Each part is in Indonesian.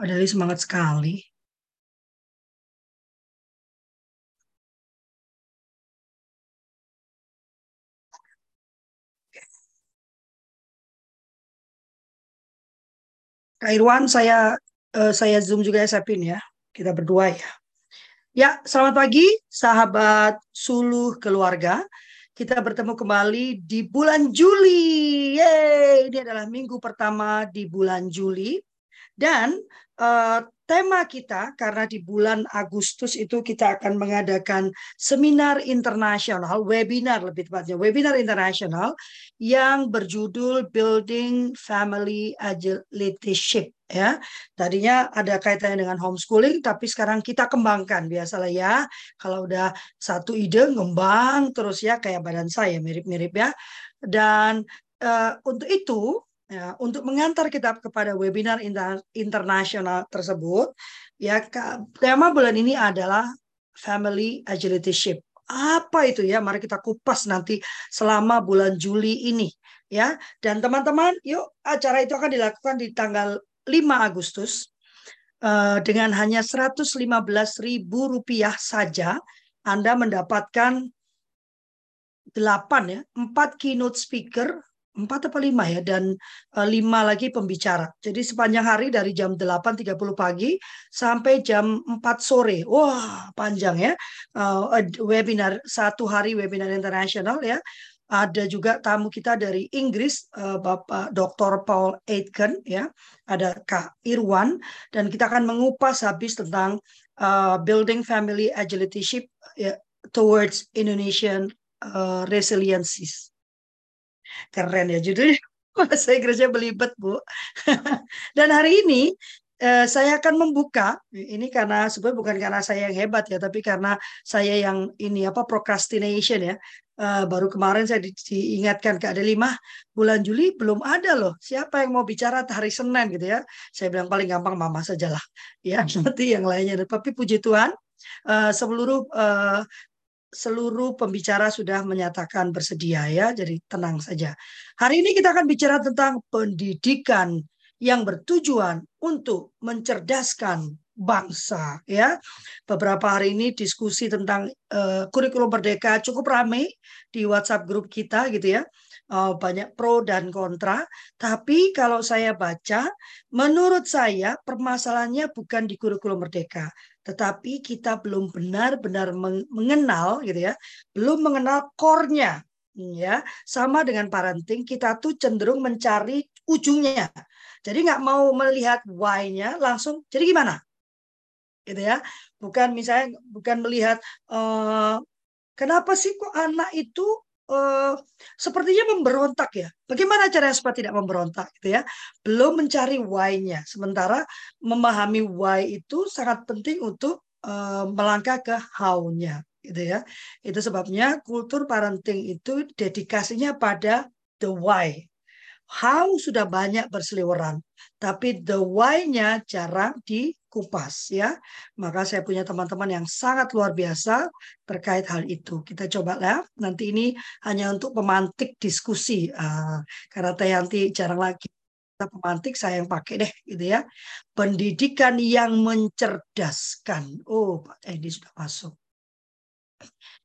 Ada semangat sekali. Kak Irwan, saya uh, saya zoom juga ya, saya pin ya. Kita berdua ya. Ya, selamat pagi sahabat suluh keluarga. Kita bertemu kembali di bulan Juli. Yeay, ini adalah minggu pertama di bulan Juli. Dan uh, tema kita karena di bulan Agustus itu kita akan mengadakan seminar internasional, webinar lebih tepatnya, webinar internasional yang berjudul Building Family Agility Ship ya. Tadinya ada kaitannya dengan homeschooling tapi sekarang kita kembangkan biasalah ya. Kalau udah satu ide ngembang terus ya kayak badan saya mirip-mirip ya. Dan uh, untuk itu Ya, untuk mengantar kita kepada webinar inter internasional tersebut, ya tema bulan ini adalah Family Agility Ship. Apa itu ya? Mari kita kupas nanti selama bulan Juli ini, ya. Dan teman-teman, yuk acara itu akan dilakukan di tanggal 5 Agustus uh, dengan hanya Rp115.000 saja Anda mendapatkan 8 ya, 4 keynote speaker empat atau lima ya dan uh, lima lagi pembicara. Jadi sepanjang hari dari jam 8.30 pagi sampai jam 4 sore. Wah, panjang ya. Uh, webinar satu hari webinar internasional ya. Ada juga tamu kita dari Inggris, uh, Bapak Dr. Paul Aitken ya. Ada Kak Irwan dan kita akan mengupas habis tentang building family agility ship ya, towards Indonesian uh, resiliencies Keren ya judulnya. Bahasa Inggrisnya belibet, Bu. Dan hari ini eh, saya akan membuka ini karena sebenarnya bukan karena saya yang hebat ya, tapi karena saya yang ini apa procrastination ya. Uh, baru kemarin saya di, diingatkan ke ada lima bulan Juli belum ada loh siapa yang mau bicara hari Senin gitu ya saya bilang paling gampang mama sajalah ya nanti yang lainnya tapi puji Tuhan uh, seluruh uh, seluruh pembicara sudah menyatakan bersedia ya, jadi tenang saja. Hari ini kita akan bicara tentang pendidikan yang bertujuan untuk mencerdaskan bangsa ya. Beberapa hari ini diskusi tentang uh, kurikulum merdeka cukup ramai di WhatsApp grup kita gitu ya. Uh, banyak pro dan kontra, tapi kalau saya baca menurut saya permasalahannya bukan di kurikulum merdeka, tetapi kita belum benar-benar mengenal gitu ya, belum mengenal core-nya ya. Sama dengan parenting, kita tuh cenderung mencari ujungnya. Jadi nggak mau melihat why-nya langsung. Jadi gimana? Gitu ya. Bukan misalnya bukan melihat uh, kenapa sih kok anak itu uh, sepertinya memberontak ya. Bagaimana caranya supaya tidak memberontak gitu ya? Belum mencari why-nya. Sementara memahami why itu sangat penting untuk uh, melangkah ke how-nya gitu ya. Itu sebabnya kultur parenting itu dedikasinya pada the why. How sudah banyak berseliweran, tapi the why-nya jarang dikupas ya. Maka saya punya teman-teman yang sangat luar biasa terkait hal itu. Kita coba ya. Nanti ini hanya untuk pemantik diskusi uh, karena Tayanti jarang lagi pemantik saya yang pakai deh gitu ya. Pendidikan yang mencerdaskan. Oh, Pak Edi sudah masuk.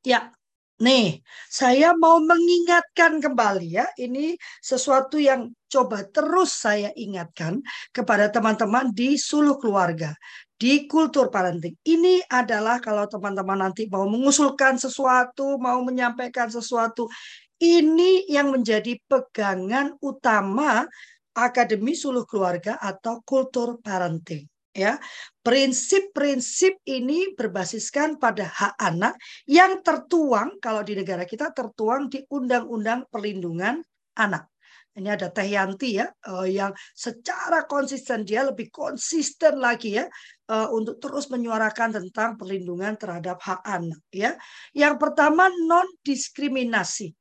Ya, Nih, saya mau mengingatkan kembali ya, ini sesuatu yang coba terus saya ingatkan kepada teman-teman di suluh keluarga, di kultur parenting. Ini adalah kalau teman-teman nanti mau mengusulkan sesuatu, mau menyampaikan sesuatu, ini yang menjadi pegangan utama Akademi Suluh Keluarga atau kultur parenting ya prinsip-prinsip ini berbasiskan pada hak anak yang tertuang kalau di negara kita tertuang di Undang-Undang Perlindungan Anak. Ini ada Teh Yanti ya eh, yang secara konsisten dia lebih konsisten lagi ya eh, untuk terus menyuarakan tentang perlindungan terhadap hak anak ya. Yang pertama non diskriminasi.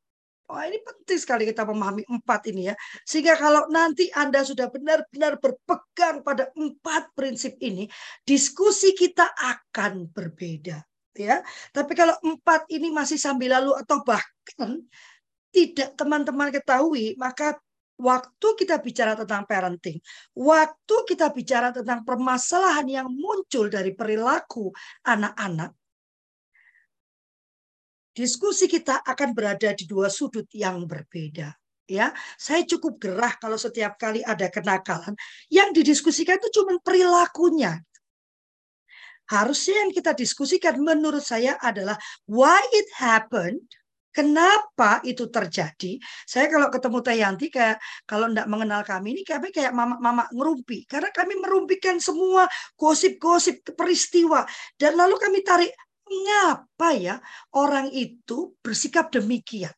Wah ini penting sekali kita memahami empat ini ya. Sehingga kalau nanti Anda sudah benar-benar berpegang pada empat prinsip ini, diskusi kita akan berbeda. ya. Tapi kalau empat ini masih sambil lalu atau bahkan tidak teman-teman ketahui, maka waktu kita bicara tentang parenting, waktu kita bicara tentang permasalahan yang muncul dari perilaku anak-anak, diskusi kita akan berada di dua sudut yang berbeda. Ya, saya cukup gerah kalau setiap kali ada kenakalan yang didiskusikan itu cuma perilakunya. Harusnya yang kita diskusikan menurut saya adalah why it happened, Kenapa itu terjadi? Saya kalau ketemu Teh Yanti kayak kalau tidak mengenal kami ini kami kayak mama-mama ngerumpi karena kami merumpikan semua gosip-gosip peristiwa dan lalu kami tarik mengapa ya orang itu bersikap demikian?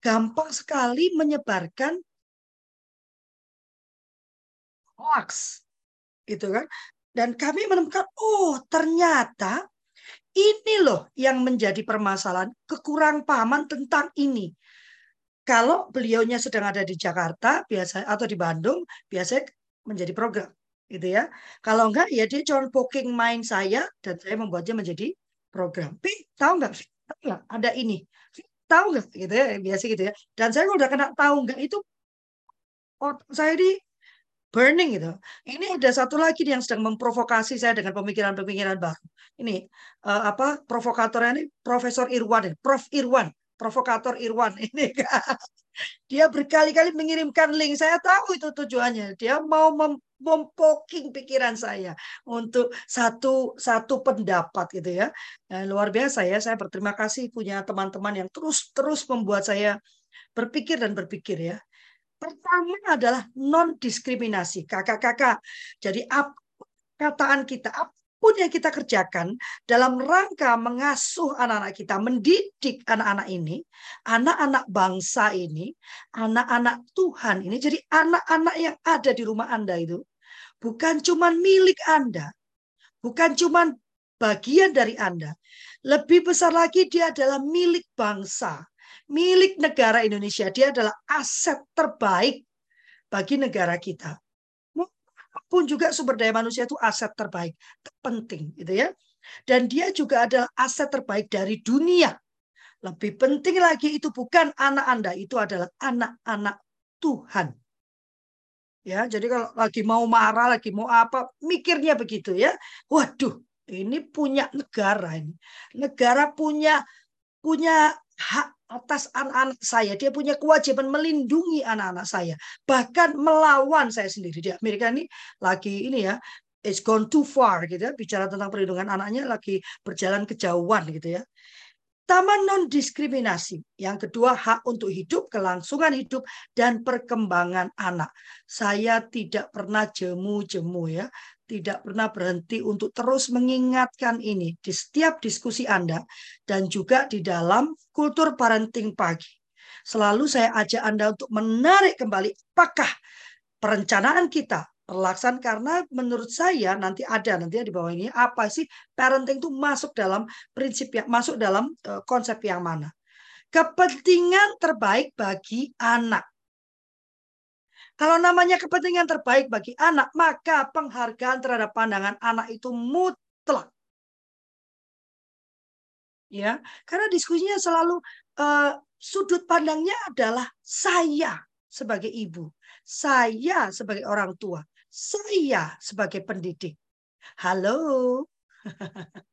Gampang sekali menyebarkan hoax gitu kan. Dan kami menemukan oh ternyata ini loh yang menjadi permasalahan kekurang pahaman tentang ini. Kalau beliaunya sedang ada di Jakarta biasa atau di Bandung, biasanya menjadi program gitu ya. Kalau enggak ya dia cuma poking main saya dan saya membuatnya menjadi program. Pi, tahu enggak? Tahu Ada ini. Tahu enggak gitu ya, biasa gitu ya. Dan saya udah kena tahu enggak itu oh, saya di burning gitu. Ini ada satu lagi yang sedang memprovokasi saya dengan pemikiran-pemikiran baru. Ini uh, apa provokatornya ini Profesor Irwan, Prof Irwan, provokator Irwan ini. Dia berkali-kali mengirimkan link. Saya tahu itu tujuannya. Dia mau mem mempoking pikiran saya untuk satu satu pendapat gitu ya. Nah, luar biasa ya. Saya berterima kasih punya teman-teman yang terus terus membuat saya berpikir dan berpikir ya. Pertama adalah non diskriminasi, kakak-kakak. Jadi apa kataan kita, apa pun yang kita kerjakan dalam rangka mengasuh anak-anak kita, mendidik anak-anak ini, anak-anak bangsa ini, anak-anak Tuhan ini. Jadi anak-anak yang ada di rumah Anda itu bukan cuma milik Anda, bukan cuma bagian dari Anda. Lebih besar lagi dia adalah milik bangsa milik negara Indonesia. Dia adalah aset terbaik bagi negara kita. Pun juga sumber daya manusia itu aset terbaik, penting gitu ya. Dan dia juga adalah aset terbaik dari dunia. Lebih penting lagi itu bukan anak Anda, itu adalah anak-anak Tuhan. Ya, jadi kalau lagi mau marah, lagi mau apa, mikirnya begitu ya. Waduh, ini punya negara ini. Negara punya punya hak atas anak-anak saya. Dia punya kewajiban melindungi anak-anak saya. Bahkan melawan saya sendiri. Di Amerika ini lagi ini ya, it's gone too far gitu ya. Bicara tentang perlindungan anaknya lagi berjalan kejauhan gitu ya. Taman non diskriminasi. Yang kedua hak untuk hidup, kelangsungan hidup dan perkembangan anak. Saya tidak pernah jemu-jemu ya tidak pernah berhenti untuk terus mengingatkan ini di setiap diskusi Anda dan juga di dalam kultur parenting pagi. Selalu saya ajak Anda untuk menarik kembali apakah perencanaan kita terlaksana karena menurut saya nanti ada nanti di bawah ini apa sih parenting itu masuk dalam prinsip yang masuk dalam eh, konsep yang mana. Kepentingan terbaik bagi anak kalau namanya kepentingan terbaik bagi anak, maka penghargaan terhadap pandangan anak itu mutlak. Ya, karena diskusinya selalu uh, sudut pandangnya adalah saya sebagai ibu, saya sebagai orang tua, saya sebagai pendidik. Halo.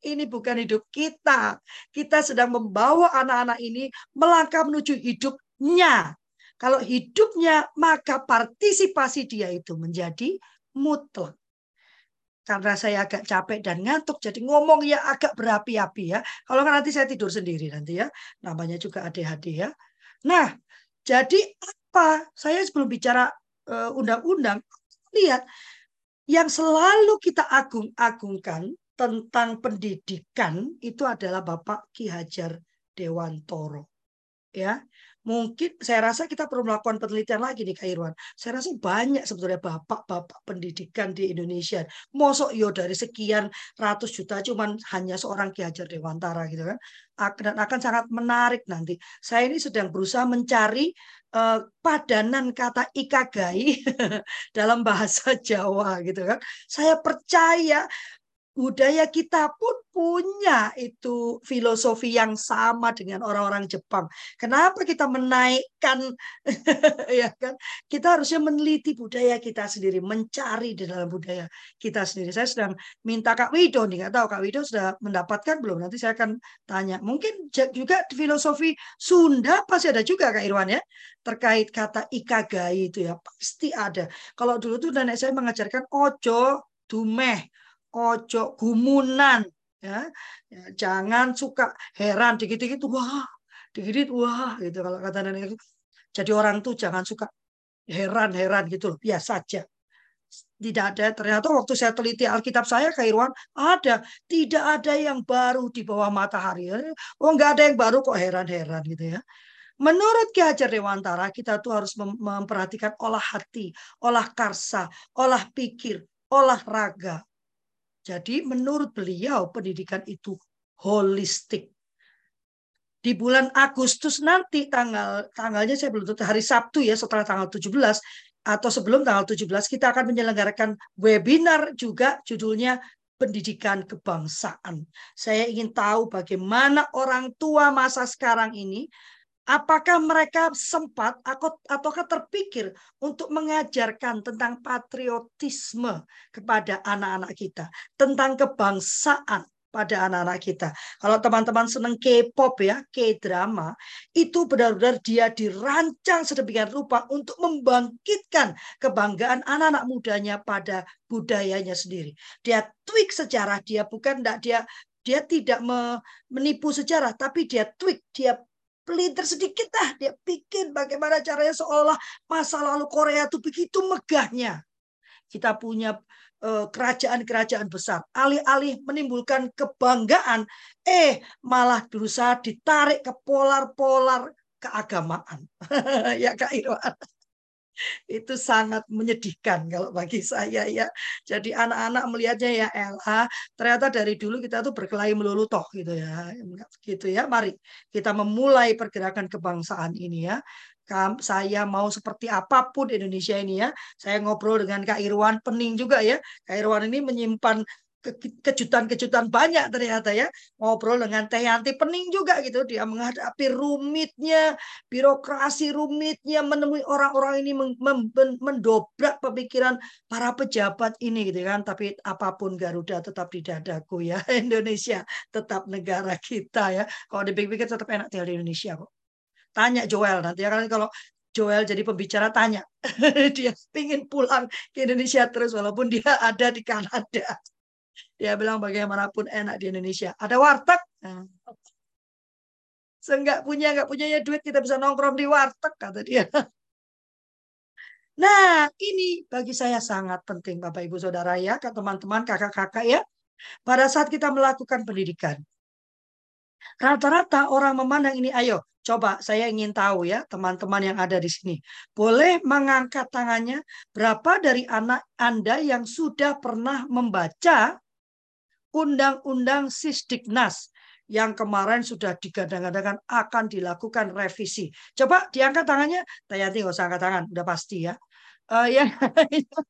Ini bukan hidup kita. Kita sedang membawa anak-anak ini melangkah menuju hidupnya. Kalau hidupnya, maka partisipasi dia itu menjadi mutlak. Karena saya agak capek dan ngantuk, jadi ngomong ya agak berapi-api ya. Kalau nanti saya tidur sendiri nanti ya. Namanya juga ADHD ya. Nah, jadi apa? Saya sebelum bicara undang-undang, uh, lihat yang selalu kita agung-agungkan tentang pendidikan itu adalah Bapak Ki Hajar Dewantoro. Ya, Mungkin saya rasa kita perlu melakukan penelitian lagi nih Kak Irwan. Saya rasa banyak sebetulnya bapak-bapak pendidikan di Indonesia. Mosok yo dari sekian ratus juta cuman hanya seorang Ki Hajar Dewantara gitu kan. Dan akan sangat menarik nanti. Saya ini sedang berusaha mencari uh, padanan kata ikagai dalam bahasa Jawa gitu kan. Saya percaya budaya kita pun punya itu filosofi yang sama dengan orang-orang Jepang. Kenapa kita menaikkan ya kan? Kita harusnya meneliti budaya kita sendiri, mencari di dalam budaya kita sendiri. Saya sedang minta Kak Wido nih, nggak tahu Kak Wido sudah mendapatkan belum? Nanti saya akan tanya. Mungkin juga filosofi Sunda pasti ada juga Kak Irwan ya terkait kata ikagai itu ya pasti ada. Kalau dulu tuh nenek saya mengajarkan ojo dumeh ojo gumunan ya. ya jangan suka heran dikit-dikit wah dikit-dikit wah gitu kalau kata nenek jadi orang tuh jangan suka heran-heran gitu loh biasa saja tidak ada ternyata waktu saya teliti Alkitab saya ke Irwan ada tidak ada yang baru di bawah matahari oh nggak ada yang baru kok heran-heran gitu ya Menurut Ki Hajar Dewantara, kita tuh harus memperhatikan olah hati, olah karsa, olah pikir, olah raga. Jadi menurut beliau pendidikan itu holistik. Di bulan Agustus nanti tanggal tanggalnya saya belum tahu hari Sabtu ya setelah tanggal 17 atau sebelum tanggal 17 kita akan menyelenggarakan webinar juga judulnya pendidikan kebangsaan. Saya ingin tahu bagaimana orang tua masa sekarang ini Apakah mereka sempat ataukah terpikir untuk mengajarkan tentang patriotisme kepada anak-anak kita, tentang kebangsaan pada anak-anak kita. Kalau teman-teman senang K-pop ya, K-drama, itu benar-benar dia dirancang sedemikian rupa untuk membangkitkan kebanggaan anak-anak mudanya pada budayanya sendiri. Dia tweak sejarah, dia bukan enggak dia dia tidak menipu sejarah, tapi dia tweak, dia pelintir sedikit dah dia bikin bagaimana caranya seolah masa lalu Korea itu begitu megahnya. Kita punya eh, kerajaan-kerajaan besar. Alih-alih menimbulkan kebanggaan, eh malah berusaha ditarik ke polar-polar keagamaan. ya Kak Irwan itu sangat menyedihkan kalau bagi saya ya. Jadi anak-anak melihatnya ya Ella, ternyata dari dulu kita tuh berkelahi melulu toh gitu ya. Gitu ya. Mari kita memulai pergerakan kebangsaan ini ya saya mau seperti apa pun Indonesia ini ya. Saya ngobrol dengan Kak Irwan Pening juga ya. Kak Irwan ini menyimpan kejutan-kejutan banyak ternyata ya. Ngobrol dengan Teh Yanti pening juga gitu. Dia menghadapi rumitnya birokrasi rumitnya menemui orang-orang ini mendobrak pemikiran para pejabat ini gitu kan. Tapi apa pun Garuda tetap di dadaku ya. Indonesia tetap negara kita ya. Kalau dipikir-pikir tetap enak tinggal di Indonesia kok. Tanya Joel nanti ya. Kan kalau Joel jadi pembicara tanya. Dia pingin pulang ke Indonesia terus walaupun dia ada di Kanada dia bilang bagaimanapun enak di Indonesia. Ada warteg. Nah. Seenggak punya nggak punya ya duit kita bisa nongkrong di warteg kata dia. Nah, ini bagi saya sangat penting Bapak Ibu Saudara ya, teman-teman, kakak-kakak ya. Pada saat kita melakukan pendidikan. Rata-rata orang memandang ini, ayo coba saya ingin tahu ya teman-teman yang ada di sini. Boleh mengangkat tangannya berapa dari anak Anda yang sudah pernah membaca Undang-Undang Sisdiknas yang kemarin sudah digadang-gadangkan akan dilakukan revisi. Coba diangkat tangannya. Tayati nggak usah angkat tangan, udah pasti ya. Uh, yang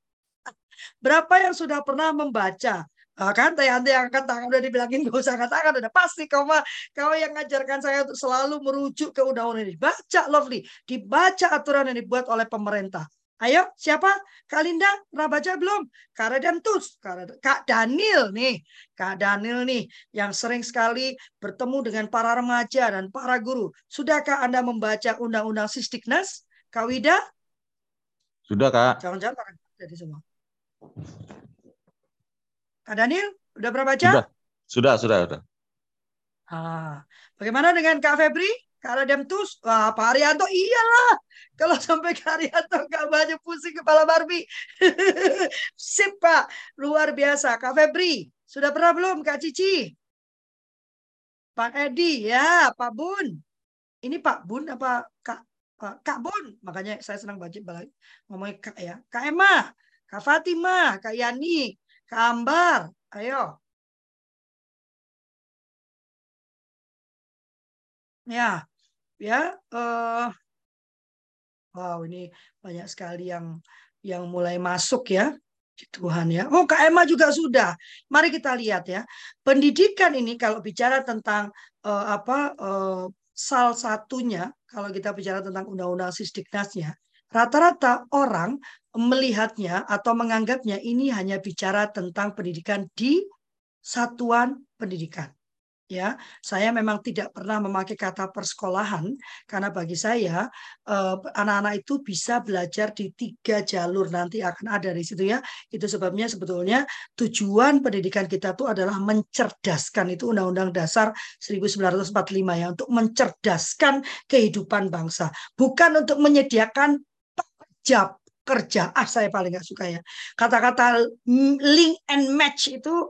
berapa yang sudah pernah membaca? Uh, kan Tayanti angkat tangan udah dibilangin gak usah angkat tangan udah pasti kau mah kau yang ngajarkan saya untuk selalu merujuk ke undang-undang ini. Baca lovely, dibaca aturan yang dibuat oleh pemerintah. Ayo, siapa? Kak Linda, pernah baca belum? Kak Redemptus, Kak Daniel nih. Kak Daniel nih, yang sering sekali bertemu dengan para remaja dan para guru. Sudahkah Anda membaca Undang-Undang Sistiknas? Kak Wida? Sudah, Kak. Jangan-jangan jadi semua. Kak Daniel, udah pernah baca? Sudah, sudah, sudah. sudah. Ah, bagaimana dengan Kak Febri? Karena Demtus, wah Pak Arianto iyalah. Kalau sampai Kak Arianto gak banyak pusing kepala Barbie. Sip Pak, luar biasa. Kak Febri, sudah pernah belum Kak Cici? Pak Edi, ya Pak Bun. Ini Pak Bun apa Kak Kak Bun? Makanya saya senang baca ngomongnya Kak ya. Kak Emma, Kak Fatima, Kak Yani, Kak Ambar. Ayo, Ya, ya. Uh, wow, ini banyak sekali yang yang mulai masuk ya. Tuhan ya. Oh, Emma juga sudah. Mari kita lihat ya. Pendidikan ini kalau bicara tentang uh, apa uh, salah satunya kalau kita bicara tentang undang-undang Sisdiknasnya, rata-rata orang melihatnya atau menganggapnya ini hanya bicara tentang pendidikan di satuan pendidikan ya saya memang tidak pernah memakai kata persekolahan karena bagi saya eh, anak-anak itu bisa belajar di tiga jalur nanti akan ada di situ ya. Itu sebabnya sebetulnya tujuan pendidikan kita itu adalah mencerdaskan itu Undang-Undang Dasar 1945 ya untuk mencerdaskan kehidupan bangsa. Bukan untuk menyediakan pekerja kerja. Ah, saya paling nggak suka ya. Kata-kata link and match itu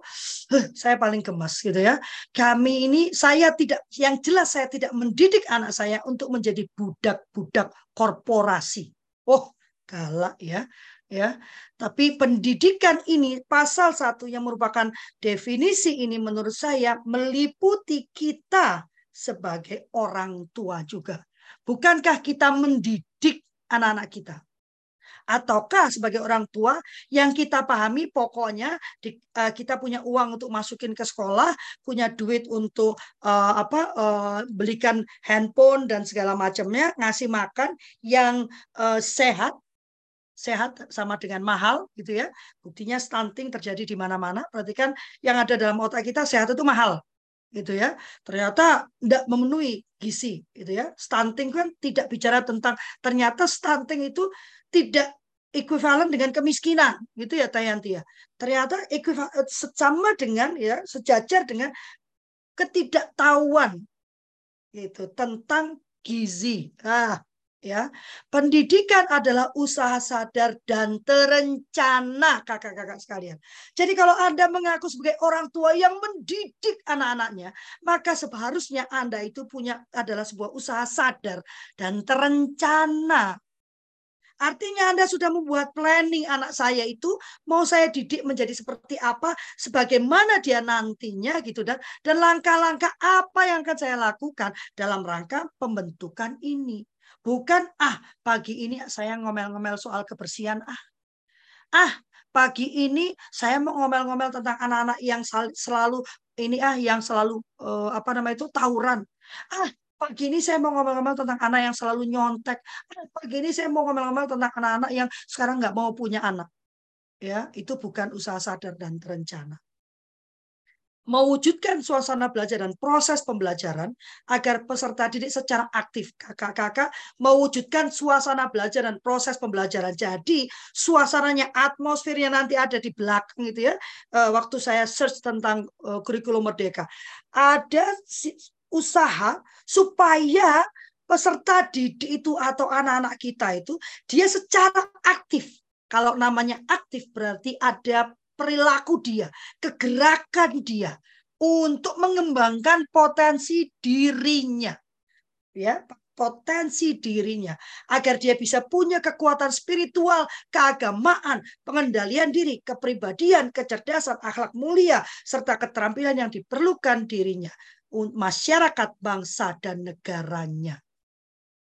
huh, saya paling gemas gitu ya. Kami ini saya tidak yang jelas saya tidak mendidik anak saya untuk menjadi budak-budak korporasi. Oh, galak ya. Ya, tapi pendidikan ini pasal satu yang merupakan definisi ini menurut saya meliputi kita sebagai orang tua juga. Bukankah kita mendidik anak-anak kita? Ataukah sebagai orang tua yang kita pahami pokoknya di, uh, kita punya uang untuk masukin ke sekolah, punya duit untuk uh, apa uh, belikan handphone dan segala macamnya, ngasih makan yang uh, sehat sehat sama dengan mahal gitu ya. Buktinya stunting terjadi di mana-mana. Berarti kan yang ada dalam otak kita sehat itu mahal gitu ya. Ternyata tidak memenuhi gizi gitu ya. Stunting kan tidak bicara tentang ternyata stunting itu tidak ekuivalen dengan kemiskinan gitu ya Tayanti ya. Ternyata sama dengan ya sejajar dengan ketidaktahuan itu tentang gizi. Ah ya. Pendidikan adalah usaha sadar dan terencana kakak-kakak sekalian. Jadi kalau anda mengaku sebagai orang tua yang mendidik anak-anaknya maka seharusnya anda itu punya adalah sebuah usaha sadar dan terencana Artinya Anda sudah membuat planning anak saya itu mau saya didik menjadi seperti apa, sebagaimana dia nantinya gitu dan dan langkah-langkah apa yang akan saya lakukan dalam rangka pembentukan ini. Bukan ah pagi ini saya ngomel-ngomel soal kebersihan ah. Ah, pagi ini saya mau ngomel-ngomel tentang anak-anak yang selalu ini ah yang selalu uh, apa namanya itu tawuran. Ah, Pagi ini saya mau ngomong-ngomong tentang anak yang selalu nyontek. Pagi ini saya mau ngomong-ngomong tentang anak-anak yang sekarang nggak mau punya anak. Ya, itu bukan usaha sadar dan terencana. Mewujudkan suasana belajar dan proses pembelajaran agar peserta didik secara aktif. Kakak-kakak mewujudkan suasana belajar dan proses pembelajaran. Jadi suasananya, atmosfernya nanti ada di belakang itu ya. Eh, waktu saya search tentang eh, kurikulum merdeka. Ada usaha supaya peserta didik itu atau anak-anak kita itu dia secara aktif. Kalau namanya aktif berarti ada perilaku dia, kegerakan dia untuk mengembangkan potensi dirinya. Ya, potensi dirinya agar dia bisa punya kekuatan spiritual, keagamaan, pengendalian diri, kepribadian, kecerdasan, akhlak mulia serta keterampilan yang diperlukan dirinya masyarakat, bangsa, dan negaranya.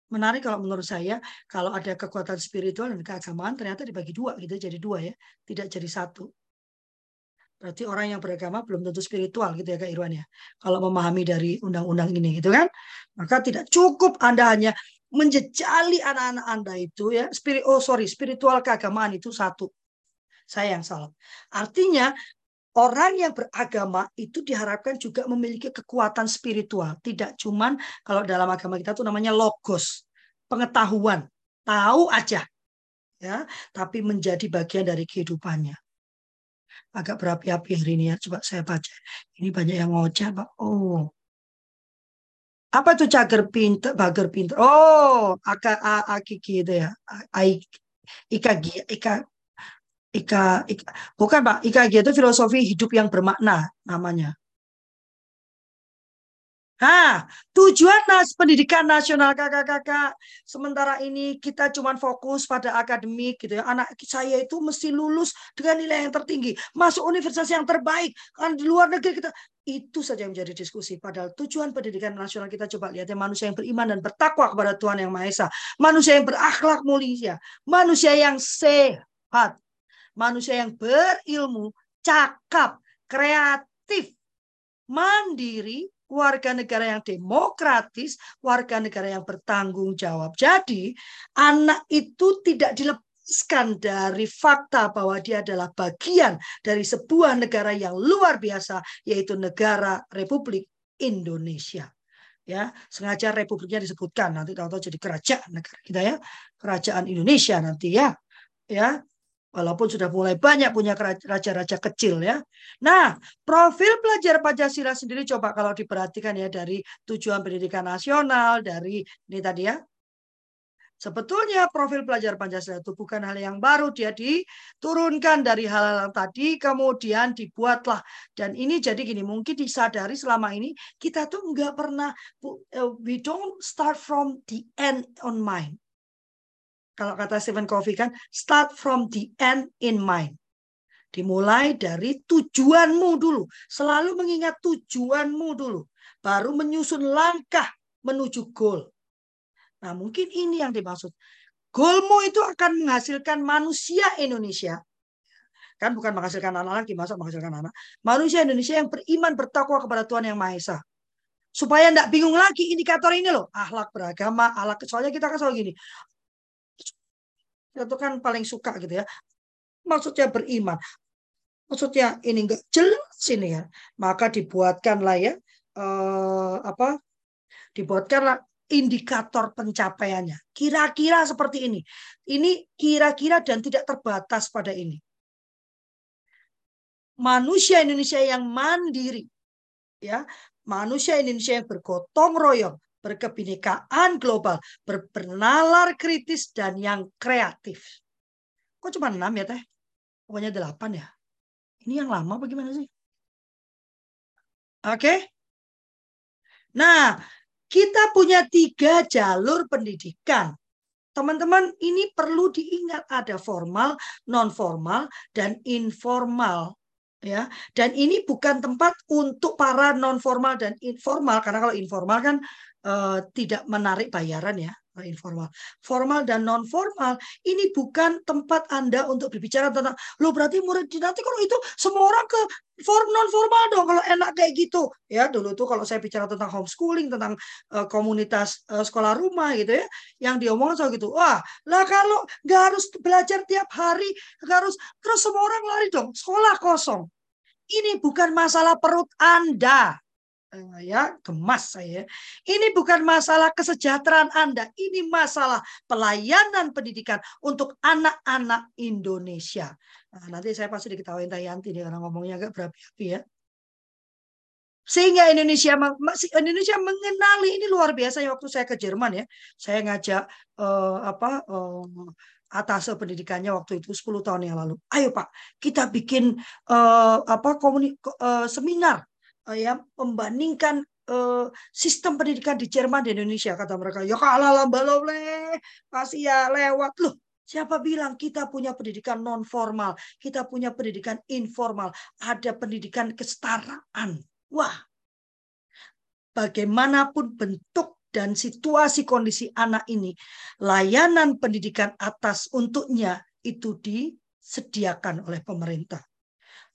Menarik kalau menurut saya, kalau ada kekuatan spiritual dan keagamaan ternyata dibagi dua gitu, jadi dua ya, tidak jadi satu. Berarti orang yang beragama belum tentu spiritual gitu ya Kak Irwan ya. Kalau memahami dari undang-undang ini gitu kan. Maka tidak cukup Anda hanya menjejali anak-anak Anda itu ya. Spirit oh sorry, spiritual keagamaan itu satu. Saya yang salah. Artinya orang yang beragama itu diharapkan juga memiliki kekuatan spiritual. Tidak cuman kalau dalam agama kita itu namanya logos, pengetahuan, tahu aja. Ya, tapi menjadi bagian dari kehidupannya. Agak berapi-api hari ini ya. Coba saya baca. Ini banyak yang ngoceh, Pak. Oh. Apa itu cager pinter, bager pinter? Oh, aka akiki itu ya. Ika, ika, Ika, Ika bukan Pak, IKG itu filosofi hidup yang bermakna namanya. Nah, tujuan nas pendidikan nasional kakak-kakak. Sementara ini kita cuma fokus pada akademik gitu ya. Anak saya itu mesti lulus dengan nilai yang tertinggi, masuk universitas yang terbaik. Kan di luar negeri kita itu saja yang menjadi diskusi. Padahal tujuan pendidikan nasional kita coba lihat ya manusia yang beriman dan bertakwa kepada Tuhan yang Maha Esa, manusia yang berakhlak mulia, manusia yang sehat, manusia yang berilmu, cakap, kreatif, mandiri, warga negara yang demokratis, warga negara yang bertanggung jawab. Jadi, anak itu tidak dilepaskan dari fakta bahwa dia adalah bagian dari sebuah negara yang luar biasa, yaitu negara Republik Indonesia. Ya, sengaja republiknya disebutkan nanti tahu-tahu jadi kerajaan negara kita ya, kerajaan Indonesia nanti ya. Ya, Walaupun sudah mulai banyak punya raja-raja kecil ya. Nah, profil pelajar Pancasila sendiri coba kalau diperhatikan ya dari tujuan pendidikan nasional, dari ini tadi ya. Sebetulnya profil pelajar Pancasila itu bukan hal yang baru, dia diturunkan dari hal-hal tadi, kemudian dibuatlah. Dan ini jadi gini, mungkin disadari selama ini kita tuh nggak pernah, eh, we don't start from the end on mind kalau kata Stephen Covey kan, start from the end in mind. Dimulai dari tujuanmu dulu. Selalu mengingat tujuanmu dulu. Baru menyusun langkah menuju goal. Nah mungkin ini yang dimaksud. Goalmu itu akan menghasilkan manusia Indonesia. Kan bukan menghasilkan anak lagi, masa menghasilkan anak. Manusia Indonesia yang beriman bertakwa kepada Tuhan Yang Maha Esa supaya tidak bingung lagi indikator ini loh akhlak beragama akhlak soalnya kita kan selalu gini itu kan paling suka gitu ya. Maksudnya beriman. Maksudnya ini enggak jelas ini ya. Maka dibuatkanlah ya eh, apa? Dibuatkanlah indikator pencapaiannya. Kira-kira seperti ini. Ini kira-kira dan tidak terbatas pada ini. Manusia Indonesia yang mandiri ya, manusia Indonesia yang bergotong royong, berkebinekaan global, bernalar kritis, dan yang kreatif. Kok cuma enam ya teh? Pokoknya delapan ya. Ini yang lama bagaimana sih? Oke. Nah, kita punya tiga jalur pendidikan. Teman-teman, ini perlu diingat ada formal, non formal, dan informal ya dan ini bukan tempat untuk para non formal dan informal karena kalau informal kan uh, tidak menarik bayaran ya informal. Formal dan non formal ini bukan tempat Anda untuk berbicara tentang lo berarti murid nanti kalau itu semua orang ke form non formal dong kalau enak kayak gitu. Ya, dulu tuh kalau saya bicara tentang homeschooling, tentang uh, komunitas uh, sekolah rumah gitu ya, yang diomongin soal gitu. Wah, lah kalau nggak harus belajar tiap hari, nggak harus terus semua orang lari dong, sekolah kosong. Ini bukan masalah perut Anda Eh, ya gemas saya. Ini bukan masalah kesejahteraan Anda, ini masalah pelayanan pendidikan untuk anak-anak Indonesia. Nah, nanti saya pasti diketahui Teh Yanti nih karena ngomongnya agak berapi-api ya. Sehingga Indonesia Indonesia mengenali ini luar biasa ya waktu saya ke Jerman ya. Saya ngajak uh, apa uh, atas pendidikannya waktu itu 10 tahun yang lalu. Ayo Pak, kita bikin uh, apa komunik uh, seminar Eh, ya membandingkan uh, sistem pendidikan di Jerman di Indonesia kata mereka. Ya kalah lah balole pasti ya lewat. Loh Siapa bilang kita punya pendidikan non formal, kita punya pendidikan informal, ada pendidikan kesetaraan. Wah, bagaimanapun bentuk dan situasi kondisi anak ini, layanan pendidikan atas untuknya itu disediakan oleh pemerintah.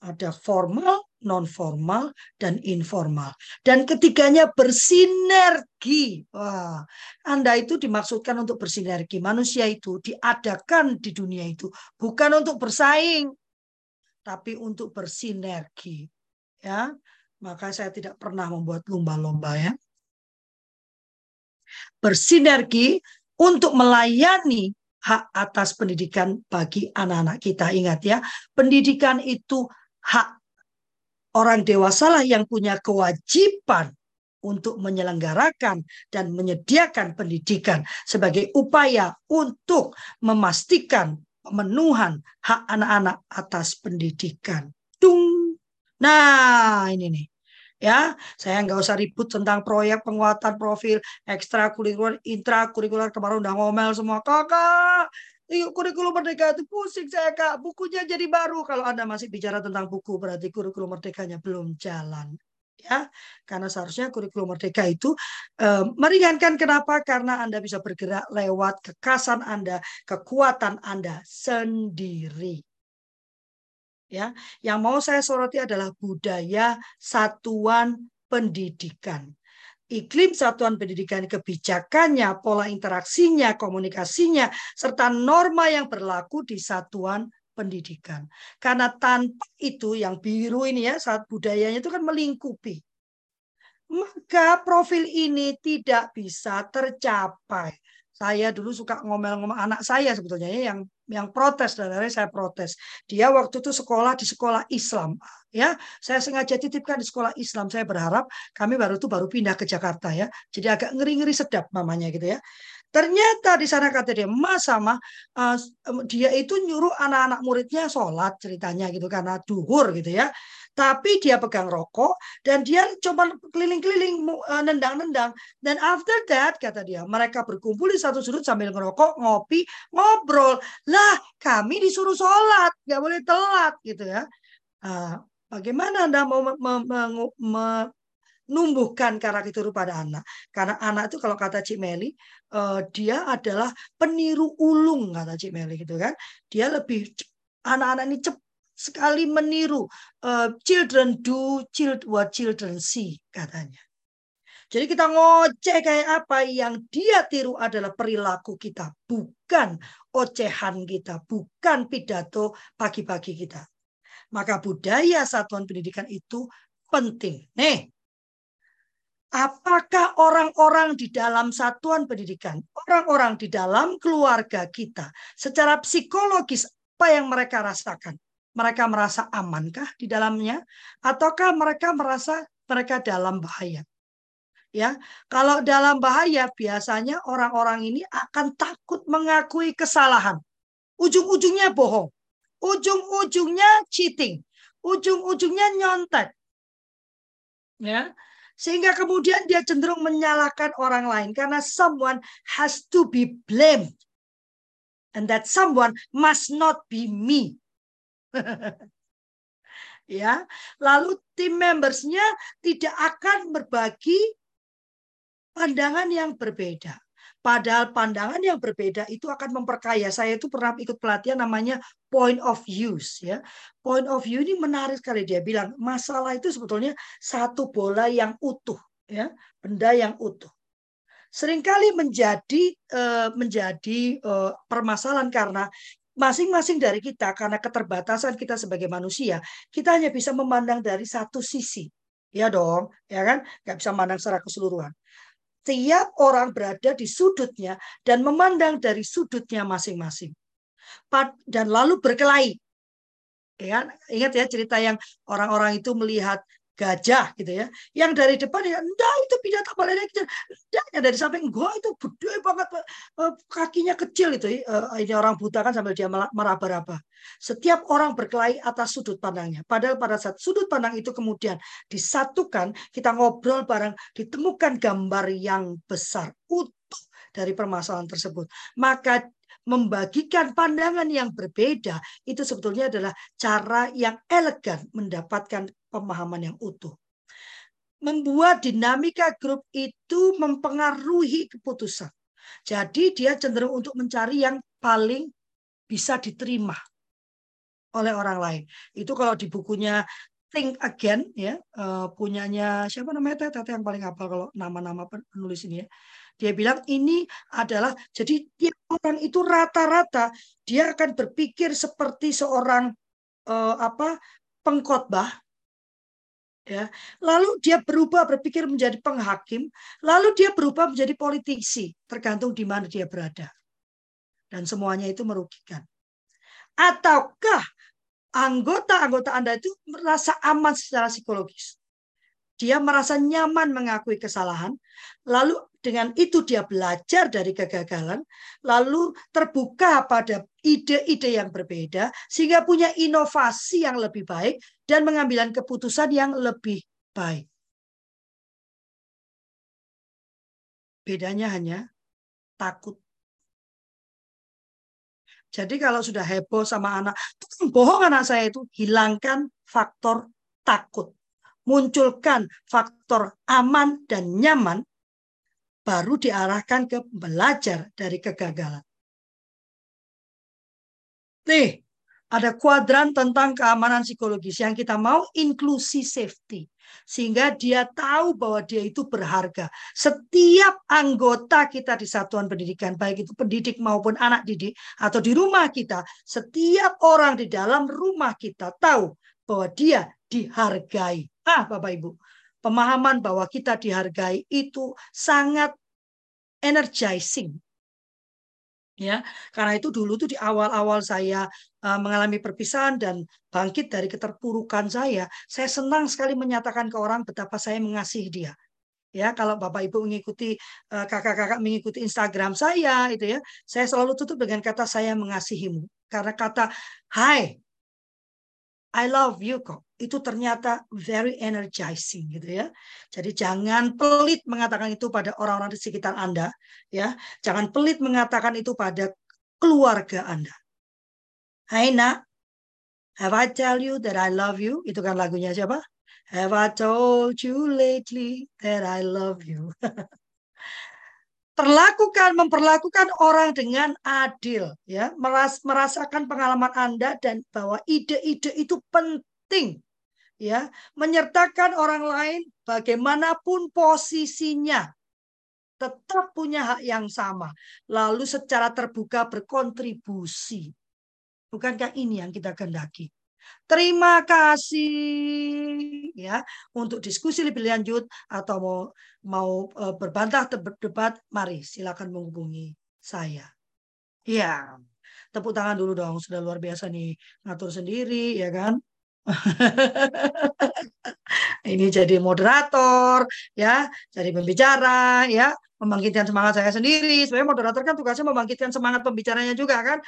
Ada formal, non formal dan informal dan ketiganya bersinergi. Wah, Anda itu dimaksudkan untuk bersinergi. Manusia itu diadakan di dunia itu bukan untuk bersaing tapi untuk bersinergi. Ya. Maka saya tidak pernah membuat lomba-lomba ya. Bersinergi untuk melayani hak atas pendidikan bagi anak-anak kita. Ingat ya, pendidikan itu hak Orang dewasalah yang punya kewajiban untuk menyelenggarakan dan menyediakan pendidikan sebagai upaya untuk memastikan pemenuhan hak anak-anak atas pendidikan. Dung. Nah, ini nih. Ya, saya nggak usah ribut tentang proyek penguatan profil ekstrakurikuler, intrakurikuler kemarin udah ngomel semua kakak kurikulum merdeka itu pusing saya kak. Bukunya jadi baru. Kalau anda masih bicara tentang buku berarti kurikulum merdekanya belum jalan ya. Karena seharusnya kurikulum merdeka itu eh, meringankan. Kenapa? Karena anda bisa bergerak lewat kekasan anda kekuatan anda sendiri Ya, yang mau saya soroti adalah budaya satuan pendidikan. Iklim satuan pendidikan, kebijakannya, pola interaksinya, komunikasinya, serta norma yang berlaku di satuan pendidikan. Karena tanpa itu yang biru ini ya, saat budayanya itu kan melingkupi. Maka profil ini tidak bisa tercapai. Saya dulu suka ngomel-ngomel anak saya sebetulnya ya yang yang protes akhirnya saya protes. Dia waktu itu sekolah di sekolah Islam ya. Saya sengaja titipkan di sekolah Islam. Saya berharap kami baru itu baru pindah ke Jakarta ya. Jadi agak ngeri-ngeri sedap mamanya gitu ya. Ternyata di sana kata dia, Mas sama uh, dia itu nyuruh anak-anak muridnya sholat ceritanya gitu karena duhur gitu ya tapi dia pegang rokok dan dia coba keliling-keliling eh, nendang-nendang. Dan after that kata dia mereka berkumpul di satu sudut sambil ngerokok ngopi ngobrol. Lah kami disuruh sholat nggak boleh telat gitu ya. Uh, bagaimana anda mau menumbuhkan karakter itu pada anak? Karena anak itu kalau kata Cik Meli uh, dia adalah peniru ulung kata Cik Meli gitu kan. Dia lebih anak-anak ini cepat sekali meniru uh, children do child what children see katanya. Jadi kita ngoceh kayak apa yang dia tiru adalah perilaku kita, bukan ocehan kita, bukan pidato pagi-pagi kita. Maka budaya satuan pendidikan itu penting. Nih, apakah orang-orang di dalam satuan pendidikan, orang-orang di dalam keluarga kita, secara psikologis apa yang mereka rasakan? Mereka merasa amankah di dalamnya ataukah mereka merasa mereka dalam bahaya? Ya, kalau dalam bahaya biasanya orang-orang ini akan takut mengakui kesalahan. Ujung-ujungnya bohong. Ujung-ujungnya cheating. Ujung-ujungnya nyontek. Ya. Sehingga kemudian dia cenderung menyalahkan orang lain karena someone has to be blamed. And that someone must not be me. ya, lalu tim membersnya tidak akan berbagi pandangan yang berbeda. Padahal pandangan yang berbeda itu akan memperkaya. Saya itu pernah ikut pelatihan namanya point of use ya. Point of view ini menarik sekali dia bilang masalah itu sebetulnya satu bola yang utuh ya, benda yang utuh. Seringkali menjadi eh, menjadi eh, permasalahan karena masing-masing dari kita karena keterbatasan kita sebagai manusia, kita hanya bisa memandang dari satu sisi. Ya dong, ya kan? Gak bisa memandang secara keseluruhan. Tiap orang berada di sudutnya dan memandang dari sudutnya masing-masing. Dan lalu berkelahi. Ya, ingat ya cerita yang orang-orang itu melihat gajah gitu ya. Yang dari depan ya enggak itu binatang paling kecil. Enggak yang dari samping gua itu gede banget eh, kakinya kecil itu. Eh, ini orang buta kan sambil dia meraba-raba. Setiap orang berkelahi atas sudut pandangnya. Padahal pada saat sudut pandang itu kemudian disatukan, kita ngobrol bareng, ditemukan gambar yang besar utuh dari permasalahan tersebut. Maka membagikan pandangan yang berbeda itu sebetulnya adalah cara yang elegan mendapatkan pemahaman yang utuh. Membuat dinamika grup itu mempengaruhi keputusan. Jadi dia cenderung untuk mencari yang paling bisa diterima oleh orang lain. Itu kalau di bukunya Think Again ya, uh, punyanya siapa namanya Tete yang paling hafal kalau nama-nama penulis ini ya. Dia bilang ini adalah jadi tiap orang itu rata-rata dia akan berpikir seperti seorang uh, apa pengkhotbah ya. Lalu dia berubah berpikir menjadi penghakim, lalu dia berubah menjadi politisi, tergantung di mana dia berada. Dan semuanya itu merugikan. Ataukah anggota-anggota Anda itu merasa aman secara psikologis? Dia merasa nyaman mengakui kesalahan, lalu dengan itu dia belajar dari kegagalan, lalu terbuka pada ide-ide yang berbeda, sehingga punya inovasi yang lebih baik dan mengambil keputusan yang lebih baik. Bedanya hanya takut. Jadi kalau sudah heboh sama anak, bohong anak saya itu, hilangkan faktor takut munculkan faktor aman dan nyaman, baru diarahkan ke belajar dari kegagalan. Nih, ada kuadran tentang keamanan psikologis yang kita mau inklusi safety sehingga dia tahu bahwa dia itu berharga. Setiap anggota kita di satuan pendidikan, baik itu pendidik maupun anak didik atau di rumah kita, setiap orang di dalam rumah kita tahu bahwa dia dihargai. Ah, Bapak Ibu, pemahaman bahwa kita dihargai itu sangat energizing. Ya karena itu dulu tuh di awal-awal saya uh, mengalami perpisahan dan bangkit dari keterpurukan saya saya senang sekali menyatakan ke orang betapa saya mengasihi dia. Ya kalau bapak ibu mengikuti uh, kakak-kakak mengikuti Instagram saya itu ya saya selalu tutup dengan kata saya mengasihimu. Karena kata hai I love you kok itu ternyata very energizing gitu ya. Jadi jangan pelit mengatakan itu pada orang-orang di sekitar Anda ya. Jangan pelit mengatakan itu pada keluarga Anda. Hai nak, have I tell you that I love you? Itu kan lagunya siapa? Have I told you lately that I love you? Perlakukan, memperlakukan orang dengan adil, ya, meras, merasakan pengalaman Anda dan bahwa ide-ide itu penting ya. Menyertakan orang lain bagaimanapun posisinya tetap punya hak yang sama. Lalu secara terbuka berkontribusi. Bukankah ini yang kita kehendaki Terima kasih ya untuk diskusi lebih lanjut atau mau mau e, berbantah berdebat mari silakan menghubungi saya. Ya, tepuk tangan dulu dong sudah luar biasa nih ngatur sendiri ya kan. ini jadi moderator, ya, jadi pembicara, ya, membangkitkan semangat saya sendiri. Sebenarnya moderator kan tugasnya membangkitkan semangat pembicaranya juga kan.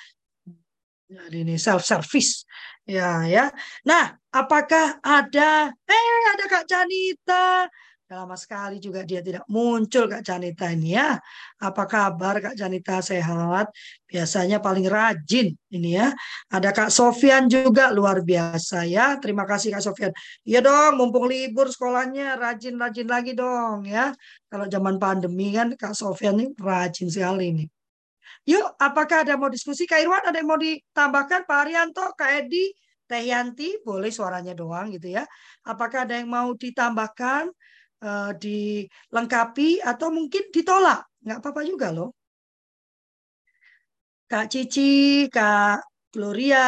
Jadi ini self service, ya, ya. Nah, apakah ada? Eh, ada Kak Janita. Lama sekali juga dia tidak muncul Kak Janita ini ya. Apa kabar Kak Janita sehat? Biasanya paling rajin ini ya. Ada Kak Sofian juga luar biasa ya. Terima kasih Kak Sofian. Iya dong, mumpung libur sekolahnya rajin-rajin lagi dong ya. Kalau zaman pandemi kan Kak Sofian ini rajin sekali ini. Yuk, apakah ada mau diskusi? Kak Irwan ada yang mau ditambahkan? Pak Arianto, Kak Edi, Teh Yanti, boleh suaranya doang gitu ya. Apakah ada yang mau ditambahkan? uh, dilengkapi atau mungkin ditolak. Nggak apa-apa juga loh. Kak Cici, Kak Gloria,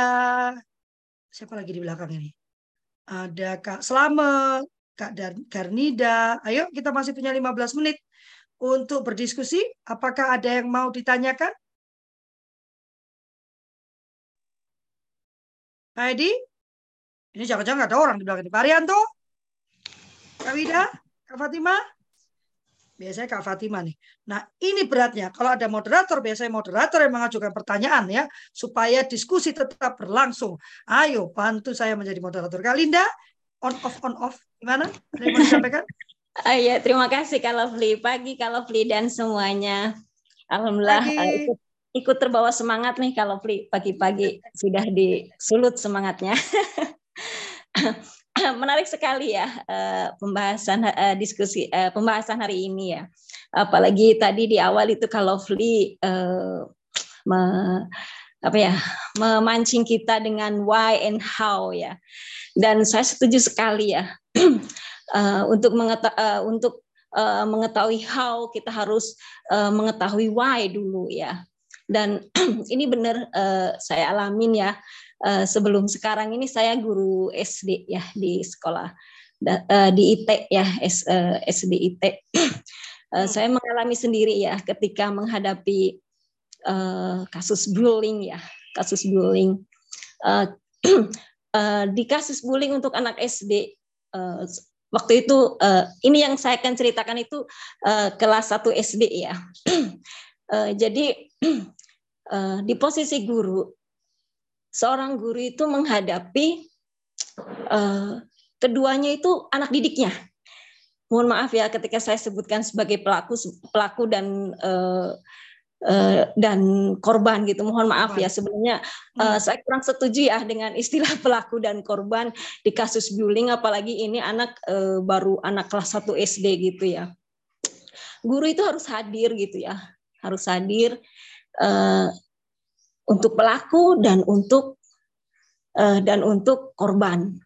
siapa lagi di belakang ini? Ada Kak Slamet, Kak Garnida. Ayo kita masih punya 15 menit untuk berdiskusi. Apakah ada yang mau ditanyakan? Kak Edi? Ini jangan-jangan ada orang di belakang ini. Pak Arianto? Kak Wida? Kak Fatima? Biasanya Kak Fatima nih. Nah ini beratnya. Kalau ada moderator, biasanya moderator yang mengajukan pertanyaan ya. Supaya diskusi tetap berlangsung. Ayo bantu saya menjadi moderator. Kak Linda, on off, on off. Gimana? Ada yang mau disampaikan? Uh, ya, terima kasih Kak Lovely. Pagi Kak Lovely dan semuanya. Alhamdulillah uh, ikut, terbawa semangat nih Lovely. Pagi-pagi sudah disulut semangatnya. menarik sekali ya uh, pembahasan uh, diskusi uh, pembahasan hari ini ya. Apalagi tadi di awal itu kalau Fli me, apa ya memancing kita dengan why and how ya. Dan saya setuju sekali ya uh, untuk mengeta uh, untuk uh, mengetahui how kita harus uh, mengetahui why dulu ya. Dan ini benar uh, saya alamin ya uh, sebelum sekarang ini saya guru SD ya di sekolah da, uh, di IT ya S, uh, SD IT. uh, saya mengalami sendiri ya ketika menghadapi uh, kasus bullying ya kasus bullying. Uh, uh, di kasus bullying untuk anak SD uh, waktu itu uh, ini yang saya akan ceritakan itu uh, kelas 1 SD ya. uh, jadi uh, di posisi guru seorang guru itu menghadapi uh, keduanya itu anak didiknya. Mohon maaf ya ketika saya sebutkan sebagai pelaku pelaku dan uh, uh, dan korban gitu. Mohon maaf ya sebenarnya uh, saya kurang setuju ya dengan istilah pelaku dan korban di kasus bullying apalagi ini anak uh, baru anak kelas 1 SD gitu ya. Guru itu harus hadir gitu ya. Harus hadir uh, untuk pelaku dan untuk uh, dan untuk korban.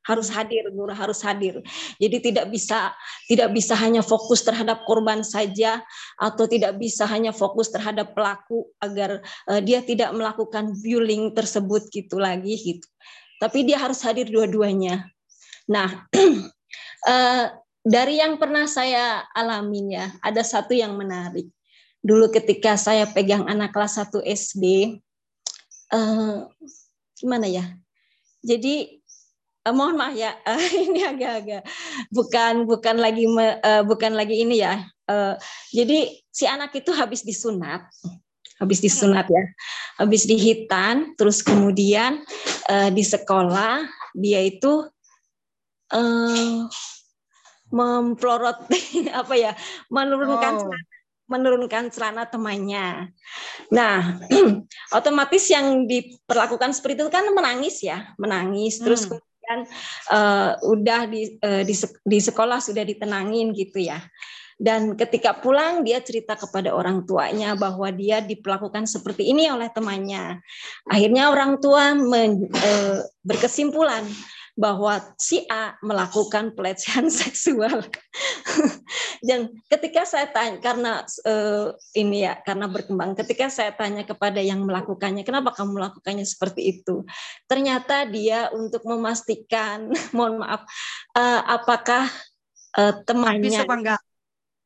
Harus hadir guru harus hadir. Jadi tidak bisa tidak bisa hanya fokus terhadap korban saja atau tidak bisa hanya fokus terhadap pelaku agar uh, dia tidak melakukan bullying tersebut gitu lagi gitu. Tapi dia harus hadir dua-duanya. Nah uh, dari yang pernah saya alamin ya ada satu yang menarik dulu ketika saya pegang anak kelas 1 SD uh, gimana ya? Jadi uh, mohon maaf ya uh, ini agak-agak bukan bukan lagi uh, bukan lagi ini ya. Uh, jadi si anak itu habis disunat habis disunat ya habis dihitan terus kemudian uh, di sekolah dia itu uh, memplorot apa ya menurunkan oh menurunkan celana temannya. Nah, otomatis yang diperlakukan seperti itu kan menangis ya, menangis. Terus hmm kan uh, udah di, uh, di di sekolah sudah ditenangin gitu ya. Dan ketika pulang dia cerita kepada orang tuanya bahwa dia diperlakukan seperti ini oleh temannya. Akhirnya orang tua men, uh, berkesimpulan bahwa si A melakukan pelecehan seksual. Dan ketika saya tanya karena uh, ini ya karena berkembang, ketika saya tanya kepada yang melakukannya, kenapa kamu melakukannya seperti itu? Ternyata dia untuk memastikan, mohon maaf, uh, apakah uh, temannya bisa apa enggak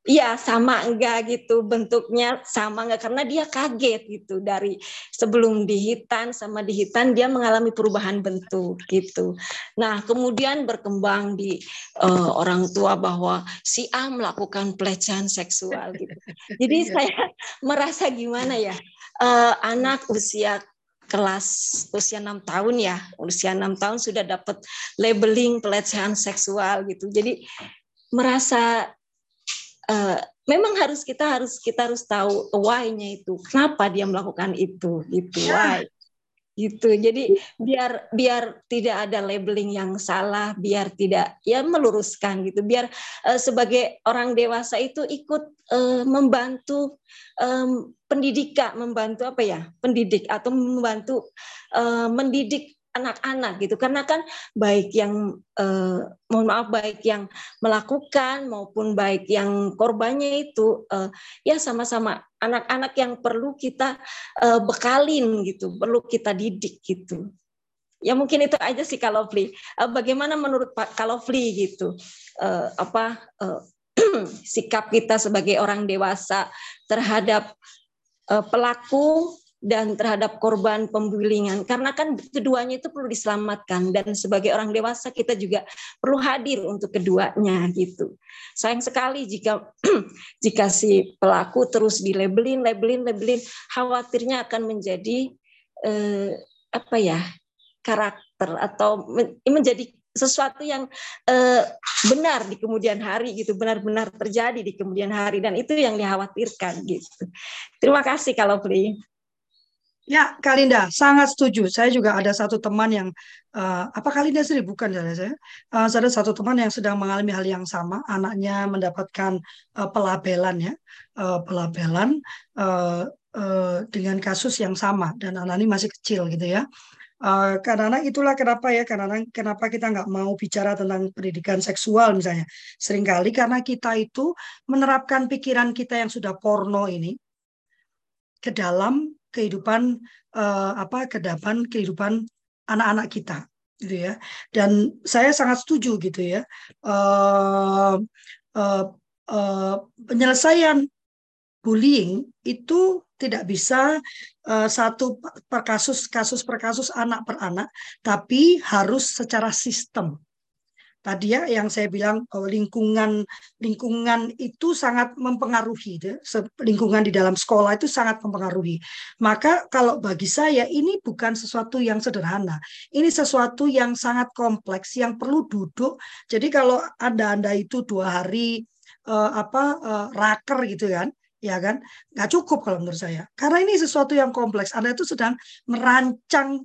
Iya sama enggak gitu bentuknya sama enggak karena dia kaget gitu dari sebelum dihitan sama dihitan dia mengalami perubahan bentuk gitu. Nah kemudian berkembang di uh, orang tua bahwa si A melakukan pelecehan seksual gitu. Jadi iya. saya merasa gimana ya uh, anak usia kelas usia enam tahun ya usia enam tahun sudah dapat labeling pelecehan seksual gitu. Jadi merasa uh, memang harus kita harus kita harus tahu why-nya itu. Kenapa dia melakukan itu? Gitu ya. why? Gitu. Jadi biar biar tidak ada labeling yang salah biar tidak ya meluruskan gitu. Biar uh, sebagai orang dewasa itu ikut uh, membantu um, pendidikan membantu apa ya? Pendidik atau membantu uh, mendidik anak-anak gitu. Karena kan baik yang eh, mohon maaf baik yang melakukan maupun baik yang korbannya itu eh, ya sama-sama anak-anak yang perlu kita eh, bekalin gitu perlu kita didik gitu. Ya mungkin itu aja sih kalau Fli eh, bagaimana menurut Pak kalau Fli gitu? Eh, apa eh, sikap kita sebagai orang dewasa terhadap eh, pelaku dan terhadap korban pembulingan. Karena kan keduanya itu perlu diselamatkan. Dan sebagai orang dewasa kita juga perlu hadir untuk keduanya gitu. Sayang sekali jika jika si pelaku terus dilabelin labelin labelin khawatirnya akan menjadi eh, apa ya karakter atau menjadi sesuatu yang eh, benar di kemudian hari gitu. Benar-benar terjadi di kemudian hari. Dan itu yang dikhawatirkan gitu. Terima kasih kalau Pri. Ya, Kalinda, sangat setuju. Saya juga ada satu teman yang uh, apa Kalinda sendiri bukan ya saya. Uh, ada satu teman yang sedang mengalami hal yang sama. Anaknya mendapatkan uh, pelabelan ya, uh, pelabelan uh, uh, dengan kasus yang sama dan anak ini masih kecil gitu ya. Uh, karena itulah kenapa ya karena kenapa kita nggak mau bicara tentang pendidikan seksual misalnya sering kali karena kita itu menerapkan pikiran kita yang sudah porno ini ke dalam kehidupan uh, apa kedapan kehidupan anak-anak kita gitu ya. Dan saya sangat setuju gitu ya uh, uh, uh, penyelesaian bullying itu tidak bisa uh, satu per kasus kasus per kasus anak per anak tapi harus secara sistem tadi ya yang saya bilang oh, lingkungan lingkungan itu sangat mempengaruhi lingkungan di dalam sekolah itu sangat mempengaruhi. Maka kalau bagi saya ini bukan sesuatu yang sederhana. Ini sesuatu yang sangat kompleks yang perlu duduk. Jadi kalau anda anda itu dua hari uh, apa uh, raker gitu kan ya kan nggak cukup kalau menurut saya. Karena ini sesuatu yang kompleks. Anda itu sedang merancang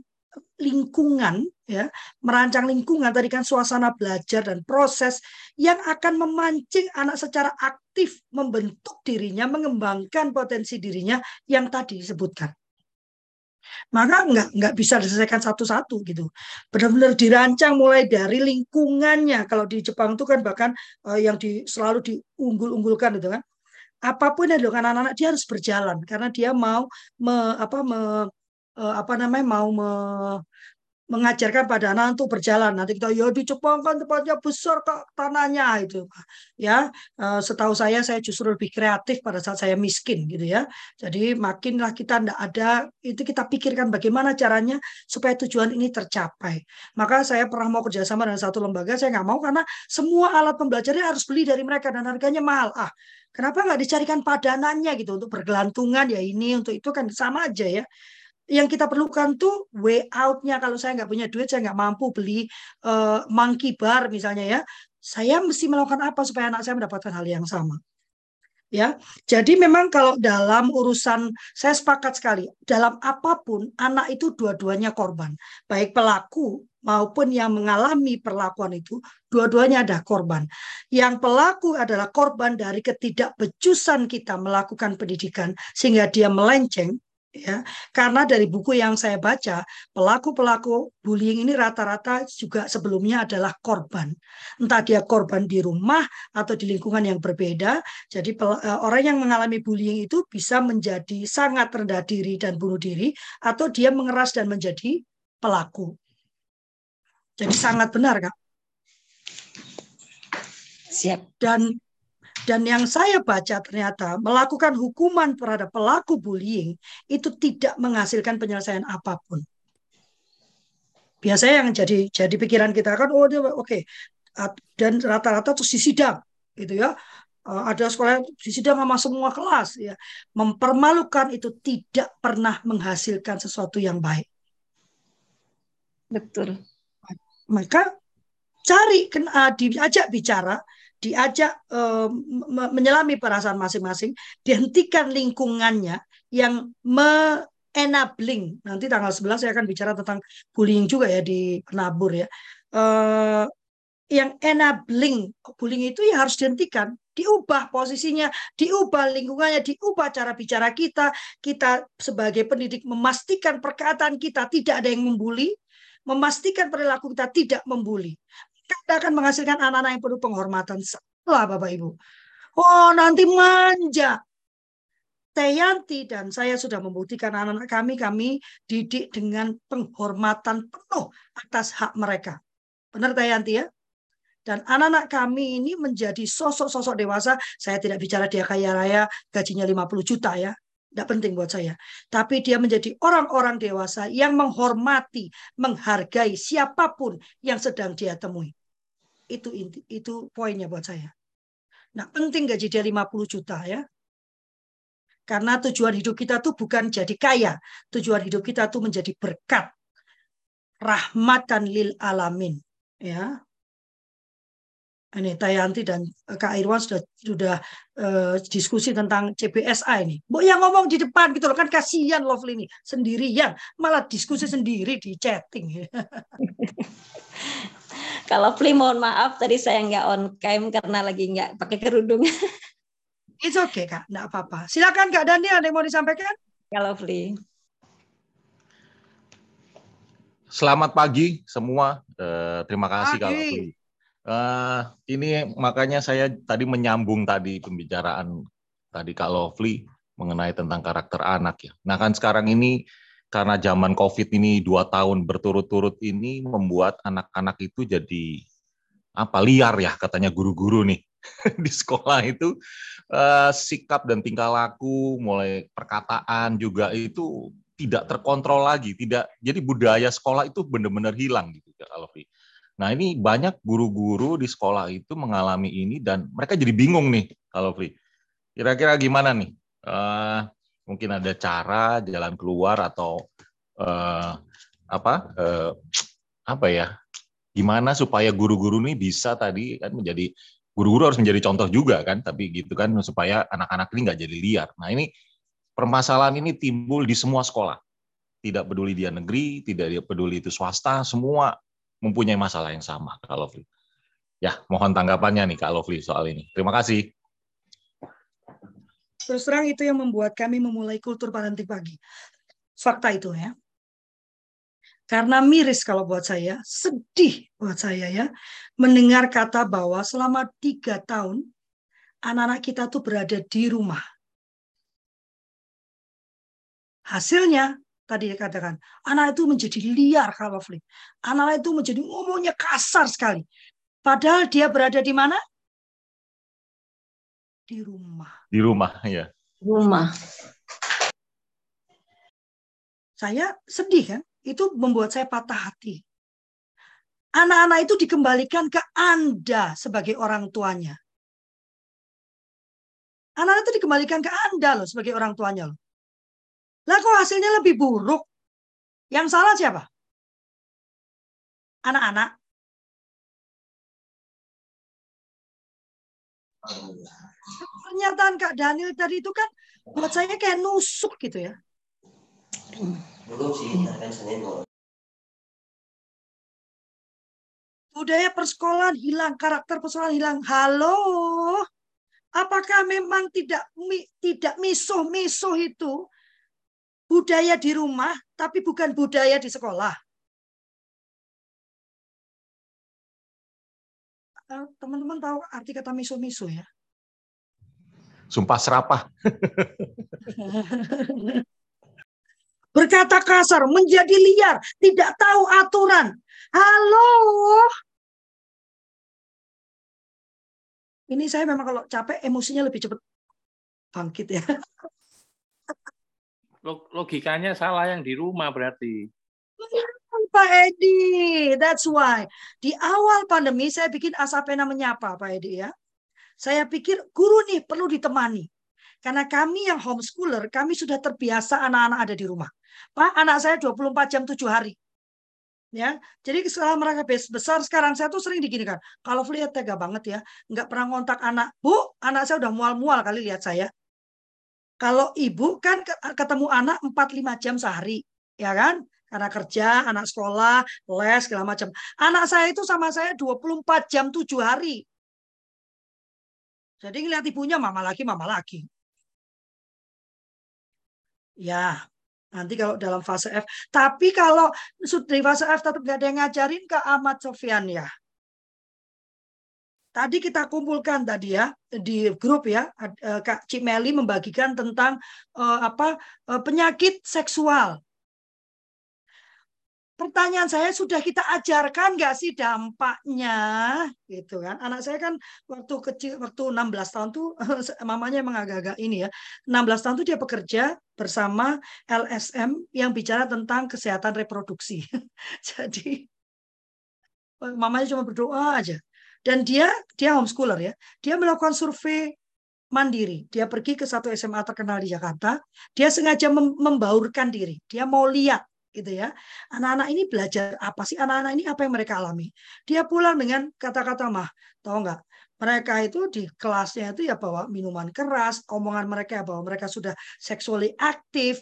lingkungan ya merancang lingkungan tadi kan suasana belajar dan proses yang akan memancing anak secara aktif membentuk dirinya mengembangkan potensi dirinya yang tadi disebutkan Maka nggak nggak bisa diselesaikan satu-satu gitu. Benar-benar dirancang mulai dari lingkungannya. Kalau di Jepang itu kan bahkan uh, yang di, selalu diunggul-unggulkan itu kan. Apa pun yang dilakukan anak-anak dia harus berjalan karena dia mau me, apa me, uh, apa namanya mau me, mengajarkan pada anak untuk berjalan. Nanti kita ya di Jepang kan tempatnya besar kok tanahnya itu. Ya, eh, setahu saya saya justru lebih kreatif pada saat saya miskin gitu ya. Jadi makinlah kita tidak ada itu kita pikirkan bagaimana caranya supaya tujuan ini tercapai. Maka saya pernah mau kerjasama dengan satu lembaga, saya nggak mau karena semua alat pembelajarannya harus beli dari mereka dan harganya mahal. Ah, kenapa nggak dicarikan padanannya gitu untuk bergelantungan ya ini untuk itu kan sama aja ya yang kita perlukan tuh way out-nya. Kalau saya nggak punya duit saya nggak mampu beli uh, monkey bar misalnya ya. Saya mesti melakukan apa supaya anak saya mendapatkan hal yang sama? Ya jadi memang kalau dalam urusan saya sepakat sekali dalam apa pun anak itu dua-duanya korban. Baik pelaku maupun yang mengalami perlakuan itu dua-duanya ada korban. Yang pelaku adalah korban dari ketidakbecusan kita melakukan pendidikan sehingga dia melenceng ya. Karena dari buku yang saya baca pelaku-pelaku bullying ini rata-rata juga sebelumnya adalah korban. Entah dia korban di rumah atau di lingkungan yang berbeda. Jadi eh, orang yang mengalami bullying itu bisa menjadi sangat rendah diri dan bunuh diri atau dia mengeras dan menjadi pelaku. Jadi sangat benar kak. Siap. Dan dan yang saya baca ternyata melakukan hukuman terhadap pelaku bullying itu tidak menghasilkan penyelesaian apa pun. Biasanya yang jadi jadi pikiran kita kan oh oke okay. dan rata-rata terus disidang gitu ya. Eh, ada sekolah yang disidang sama semua kelas ya. Mempermalukan itu tidak pernah menghasilkan sesuatu yang baik. Betul. Maka cari uh, diajak bicara diajak uh, menyelami perasaan masing-masing, dihentikan lingkungannya yang me enabling. Nanti tanggal 11 saya akan bicara tentang bullying juga ya di penabur ya. Uh, yang enabling bullying itu ya harus dihentikan, diubah posisinya, diubah lingkungannya, diubah cara bicara kita. Kita sebagai pendidik memastikan perkataan kita tidak ada yang membuli, memastikan perilaku kita tidak membuli kita akan menghasilkan anak-anak yang penuh penghormatan. Salah Bapak Ibu. Oh nanti manja. Teyanti dan saya sudah membuktikan anak-anak kami, kami didik dengan penghormatan penuh atas hak mereka. Benar Teyanti ya? Dan anak-anak kami ini menjadi sosok-sosok dewasa. Saya tidak bicara dia kaya raya, gajinya 50 juta ya. Tidak penting buat saya. Tapi dia menjadi orang-orang dewasa yang menghormati, menghargai siapa pun yang sedang dia temui. Itu inti, itu poinnya buat saya. Nah, penting gaji dia 50 juta ya. Karena tujuan hidup kita tuh bukan jadi kaya. Tujuan hidup kita tuh menjadi berkat. Rahmatan lil alamin. Ya, ini Tayanti dan Kak Irwan sudah sudah uh, diskusi tentang CBSA ini. Bu yang ngomong di depan gitu loh kan kasihan Lovely ini sendirian malah diskusi sendiri di chatting. Kalau Fli mohon maaf tadi saya nggak on cam karena lagi nggak pakai kerudung. It's okay kak, nggak apa-apa. Silakan kak Dani ada yang mau disampaikan? Kalau Fli. Selamat pagi semua. Uh, terima kasih pagi. kalau Fli. Uh, ini makanya saya tadi menyambung tadi pembicaraan tadi Kak Lovely mengenai tentang karakter anak ya. Nah kan sekarang ini karena zaman COVID ini dua tahun berturut-turut ini membuat anak-anak itu jadi apa liar ya katanya guru-guru nih di sekolah itu uh, sikap dan tingkah laku mulai perkataan juga itu tidak terkontrol lagi tidak jadi budaya sekolah itu benar-benar hilang gitu kalau Nah ini banyak guru-guru di sekolah itu mengalami ini dan mereka jadi bingung nih kalau Fri. Kira-kira gimana nih? Uh, mungkin ada cara jalan keluar atau uh, apa uh, apa ya gimana supaya guru-guru ini bisa tadi kan menjadi guru-guru harus menjadi contoh juga kan tapi gitu kan supaya anak-anak ini nggak jadi liar nah ini permasalahan ini timbul di semua sekolah tidak peduli dia negeri tidak peduli itu swasta semua mempunyai masalah yang sama Lovely. Ya, mohon tanggapannya nih Kak Lovely soal ini. Terima kasih. Terus terang itu yang membuat kami memulai kultur parenting pagi. fakta itu ya. Karena miris kalau buat saya, sedih buat saya ya, mendengar kata bahwa selama tiga tahun anak-anak kita tuh berada di rumah. Hasilnya tadi dikatakan, anak itu menjadi liar kalau flip. Anak itu menjadi ngomongnya kasar sekali. Padahal dia berada di mana? Di rumah. Di rumah, ya. Rumah. Saya sedih kan? itu membuat saya patah hati. Anak-anak itu dikembalikan ke Anda sebagai orang tuanya. Anak-anak itu dikembalikan ke Anda loh sebagai orang tuanya loh. Lah kok hasilnya lebih buruk? Yang salah siapa? Anak-anak. Pernyataan Kak Daniel tadi itu kan buat saya kayak nusuk gitu ya. Belum sih, iya. kan Budaya persekolahan hilang, karakter persekolahan hilang. Halo, apakah memang tidak tidak misuh-misuh itu budaya di rumah, tapi bukan budaya di sekolah? Teman-teman tahu arti kata misuh-misuh ya? Sumpah serapah. berkata kasar, menjadi liar, tidak tahu aturan. Halo. Ini saya memang kalau capek emosinya lebih cepat bangkit ya. Logikanya salah yang di rumah berarti. Pak Edi, that's why. Di awal pandemi saya bikin asapena menyapa Pak Edi ya. Saya pikir guru nih perlu ditemani. Karena kami yang homeschooler, kami sudah terbiasa anak-anak ada di rumah. Pak, anak saya 24 jam 7 hari. Ya, jadi setelah mereka besar sekarang saya tuh sering diginikan. Kalau lihat tega banget ya, nggak pernah ngontak anak. Bu, anak saya udah mual-mual kali lihat saya. Kalau ibu kan ketemu anak 4-5 jam sehari, ya kan? Karena kerja, anak sekolah, les, segala macam. Anak saya itu sama saya 24 jam 7 hari. Jadi ngeliat ibunya mama lagi, mama lagi. Ya, Nanti kalau dalam fase F. Tapi kalau di fase F tetap nggak ada yang ngajarin ke Ahmad Sofian ya. Tadi kita kumpulkan tadi ya di grup ya eh, Kak Cimeli membagikan tentang uh, apa uh, penyakit seksual pertanyaan saya sudah kita ajarkan nggak sih dampaknya? Gitu kan. Anak saya kan waktu kecil waktu 16 tahun tuh mamanya emang agak-agak ini ya. 16 tahun tuh dia bekerja bersama LSM yang bicara tentang kesehatan reproduksi. Jadi mamanya cuma berdoa aja. Dan dia dia homeschooler ya. Dia melakukan survei mandiri. Dia pergi ke satu SMA terkenal di Jakarta. Dia sengaja membaurkan diri. Dia mau lihat gitu ya. Anak-anak ini belajar apa sih? Anak-anak ini apa yang mereka alami? Dia pulang dengan kata-kata mah, tahu nggak? Mereka itu di kelasnya itu ya bawa minuman keras, omongan mereka bahwa mereka sudah sexually aktif,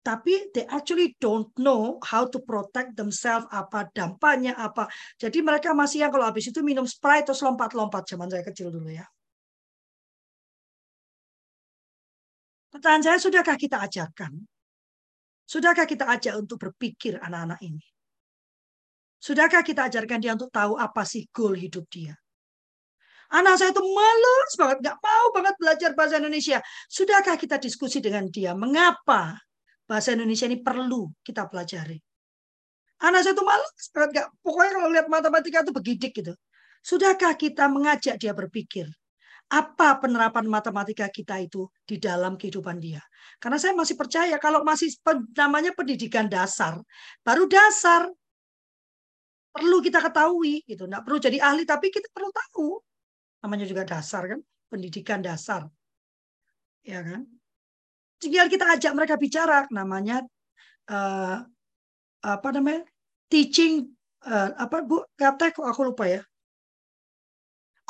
tapi they actually don't know how to protect themselves apa dampaknya apa. Jadi mereka masih yang kalau habis itu minum Sprite terus lompat-lompat zaman saya kecil dulu ya. Pertanyaan saya, sudahkah kita ajarkan Sudahkah kita ajak untuk berpikir anak-anak ini? Sudahkah kita ajarkan dia untuk tahu apa sih goal hidup dia? Anak saya itu malas banget, nggak mau banget belajar bahasa Indonesia. Sudahkah kita diskusi dengan dia? Mengapa bahasa Indonesia ini perlu kita pelajari? Anak saya itu malas banget, nggak. Pokoknya kalau lihat matematika itu begidik gitu. Sudahkah kita mengajak dia berpikir? Apa penerapan matematika kita itu di dalam kehidupan dia. Karena saya masih percaya kalau masih namanya pendidikan dasar, baru dasar perlu kita ketahui gitu. Nggak perlu jadi ahli tapi kita perlu tahu. Namanya juga dasar kan, pendidikan dasar. Ya kan? Tinggal kita ajak mereka bicara namanya uh, apa namanya? teaching uh, apa Bu kata aku lupa ya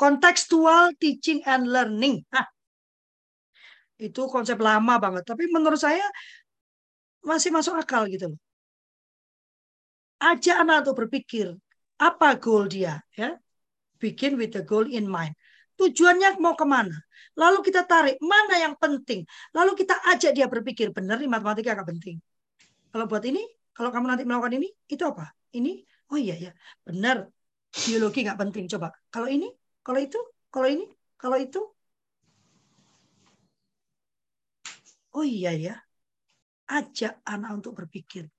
Contextual teaching and learning. Hah. Itu konsep lama banget. Tapi menurut saya masih masuk akal gitu loh. Ajak anak untuk berpikir apa goal dia ya. Begin with the goal in mind. Tujuannya mau ke mana? Lalu kita tarik mana yang penting. Lalu kita ajak dia berpikir benar nih matematika agak penting. Kalau buat ini, kalau kamu nanti melakukan ini, itu apa? Ini, oh iya ya, benar. Biologi nggak penting. Coba, kalau ini, kalau itu, kalau ini, kalau itu. Oh iya ya, ajak anak untuk berpikir.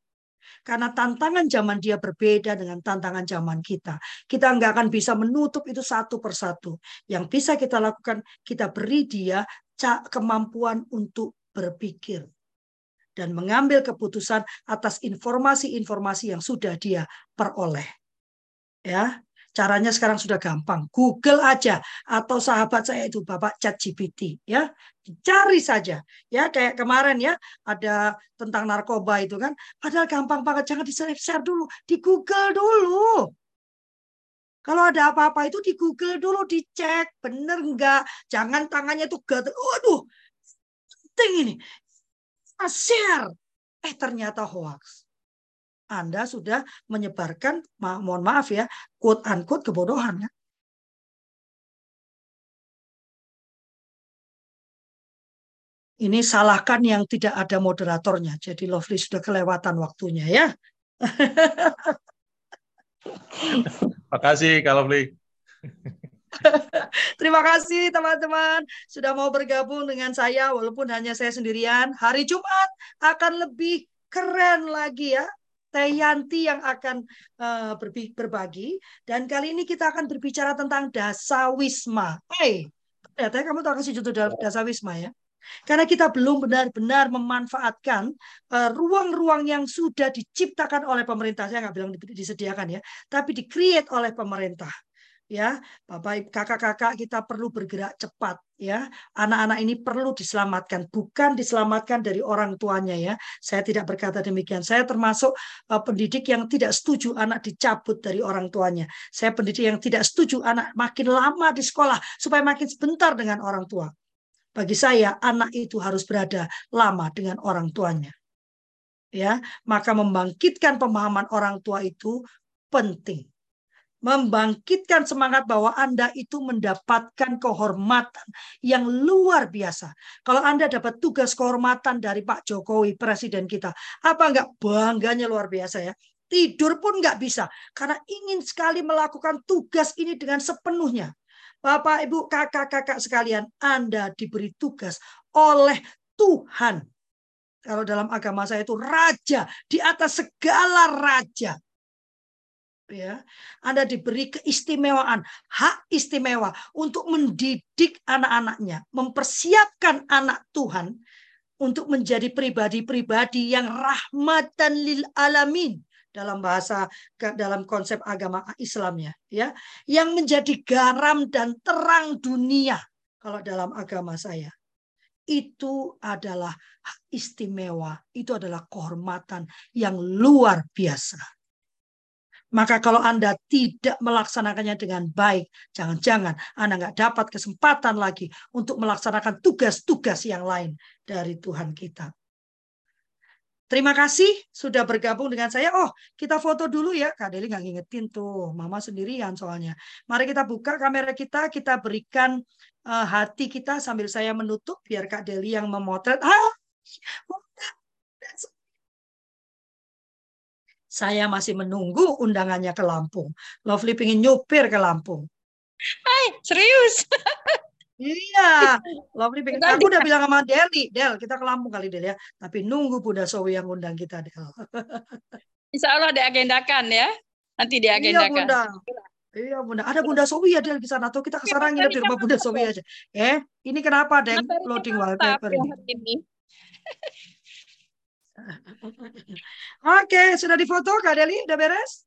Karena tantangan zaman dia berbeda dengan tantangan zaman kita. Kita nggak akan bisa menutup itu satu persatu. Yang bisa kita lakukan, kita beri dia kemampuan untuk berpikir dan mengambil keputusan atas informasi-informasi yang sudah dia peroleh. Ya, Caranya sekarang sudah gampang. Google aja atau sahabat saya itu Bapak Chat GPT ya. Cari saja ya kayak kemarin ya ada tentang narkoba itu kan. Padahal gampang banget jangan di share dulu, di Google dulu. Kalau ada apa-apa itu di Google dulu dicek bener enggak. Jangan tangannya tuh gatel. Waduh, penting ini. Share. Eh ternyata hoax. Anda sudah menyebarkan, ma mohon maaf ya, quote unquote kebodohan ya. Ini salahkan yang tidak ada moderatornya. Jadi Lovely sudah kelewatan waktunya ya. Makasih Kak Lovely. Terima kasih teman-teman sudah mau bergabung dengan saya walaupun hanya saya sendirian. Hari Jumat akan lebih keren lagi ya Teyanti yang akan uh, berbagi dan kali ini kita akan berbicara tentang dasawisma. Hey, ternyata kamu tahu kasih judul dasawisma ya. Karena kita belum benar-benar memanfaatkan eh, ruang-ruang uh, yang sudah diciptakan oleh pemerintah. Saya nggak bilang disediakan ya, tapi di-create oleh pemerintah ya Bapak kakak-kakak kita perlu bergerak cepat ya. Anak-anak ini perlu diselamatkan bukan diselamatkan dari orang tuanya ya. Saya tidak berkata demikian. Saya termasuk uh, pendidik yang tidak setuju anak dicabut dari orang tuanya. Saya pendidik yang tidak setuju anak makin lama di sekolah supaya makin sebentar dengan orang tua. Bagi saya anak itu harus berada lama dengan orang tuanya ya. Maka membangkitkan pemahaman orang tua itu penting membangkitkan semangat bahwa Anda itu mendapatkan kehormatan yang luar biasa. Kalau Anda dapat tugas kehormatan dari Pak Jokowi, presiden kita, apa enggak bangganya luar biasa ya? Tidur pun enggak bisa karena ingin sekali melakukan tugas ini dengan sepenuhnya. Bapak, Ibu, kakak-kakak sekalian, Anda diberi tugas oleh Tuhan. Kalau dalam agama saya itu raja di atas segala raja ya Anda diberi keistimewaan hak istimewa untuk mendidik anak-anaknya mempersiapkan anak Tuhan untuk menjadi pribadi-pribadi yang rahmatan lil alamin dalam bahasa dalam konsep agama Islamnya ya yang menjadi garam dan terang dunia kalau dalam agama saya. Itu adalah istimewa itu adalah kehormatan yang luar biasa maka kalau Anda tidak melaksanakannya dengan baik, jangan-jangan Anda nggak dapat kesempatan lagi untuk melaksanakan tugas-tugas yang lain dari Tuhan kita. Terima kasih sudah bergabung dengan saya. Oh, kita foto dulu ya. Kak Deli nggak ngingetin tuh. Mama sendirian soalnya. Mari kita buka kamera kita. Kita berikan uh, hati kita sambil saya menutup. Biar Kak Deli yang memotret. Ah, Saya masih menunggu undangannya ke Lampung. Lovely pengen nyupir ke Lampung. Hai, serius? Iya, Lovely pengen. Aku udah bilang sama Deli, Del, kita ke Lampung kali Del ya. Tapi nunggu Bunda Sowi yang undang kita, Del. Insya Allah diagendakan ya. Nanti diagendakan. Iya, Bunda. Iya Bunda, ada Bunda Sowi ya Del di sana. Atau kita ke sana nginep di rumah Bunda Sowi aja. Eh, ini kenapa Del loading wallpaper ini? Oke, sudah difoto Kak Deli? Udah beres?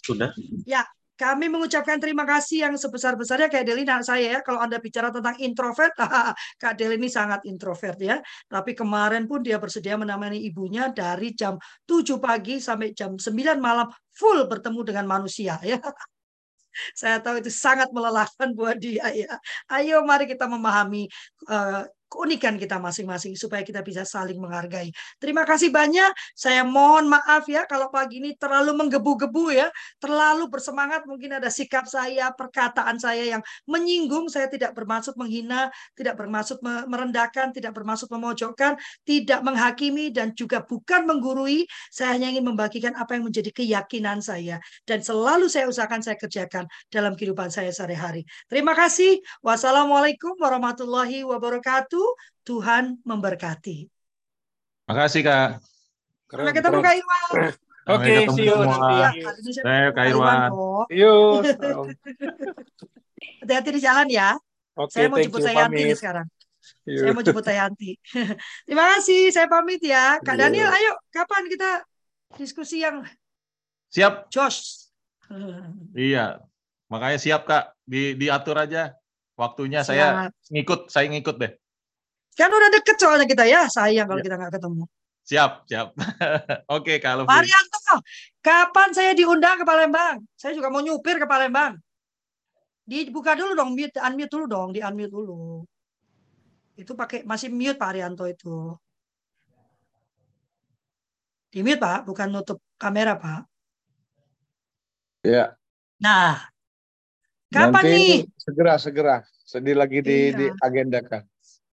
Sudah. Ya, kami mengucapkan terima kasih yang sebesar-besarnya Kak Deli dan saya ya. Kalau Anda bicara tentang introvert, Kak Deli ini sangat introvert ya. Tapi kemarin pun dia bersedia menemani ibunya dari jam 7 pagi sampai jam 9 malam full bertemu dengan manusia ya. Saya tahu itu sangat melelahkan buat dia ya. Ayo mari kita memahami uh, keunikan kita masing-masing supaya kita bisa saling menghargai. Terima kasih banyak. Saya mohon maaf ya kalau pagi ini terlalu menggebu-gebu ya, terlalu bersemangat mungkin ada sikap saya, perkataan saya yang menyinggung. Saya tidak bermaksud menghina, tidak bermaksud merendahkan, tidak bermaksud memojokkan, tidak menghakimi dan juga bukan menggurui. Saya hanya ingin membagikan apa yang menjadi keyakinan saya dan selalu saya usahakan saya kerjakan dalam kehidupan saya sehari-hari. Terima kasih. Wassalamualaikum warahmatullahi wabarakatuh. Tuhan memberkati. Makasih Kak. Keren, Sampai ketemu Kak Irwan. Oke, see you. Saya Kak Irwan. Yuk. Hati-hati di jalan ya. Oke, saya mau jemput saya Yanti sekarang. Yuk. Saya mau jemput Yanti. Terima kasih, saya pamit ya. Kak Daniel, ayo kapan kita diskusi yang Siap. Josh. Iya. Makanya siap Kak, di diatur aja waktunya siap. saya ngikut, saya ngikut deh. Kan udah deket soalnya kita ya, sayang kalau ya. kita nggak ketemu. Siap, siap. Oke, kalau Marianto, kapan saya diundang ke Palembang? Saya juga mau nyupir ke Palembang. Dibuka dulu dong, mute, unmute dulu dong, di unmute dulu. Itu pakai masih mute Pak Arianto itu. Di mute Pak, bukan nutup kamera Pak. Ya. Nah, kapan Nanti nih? Segera, segera. Sedih lagi di, iya. di agendakan.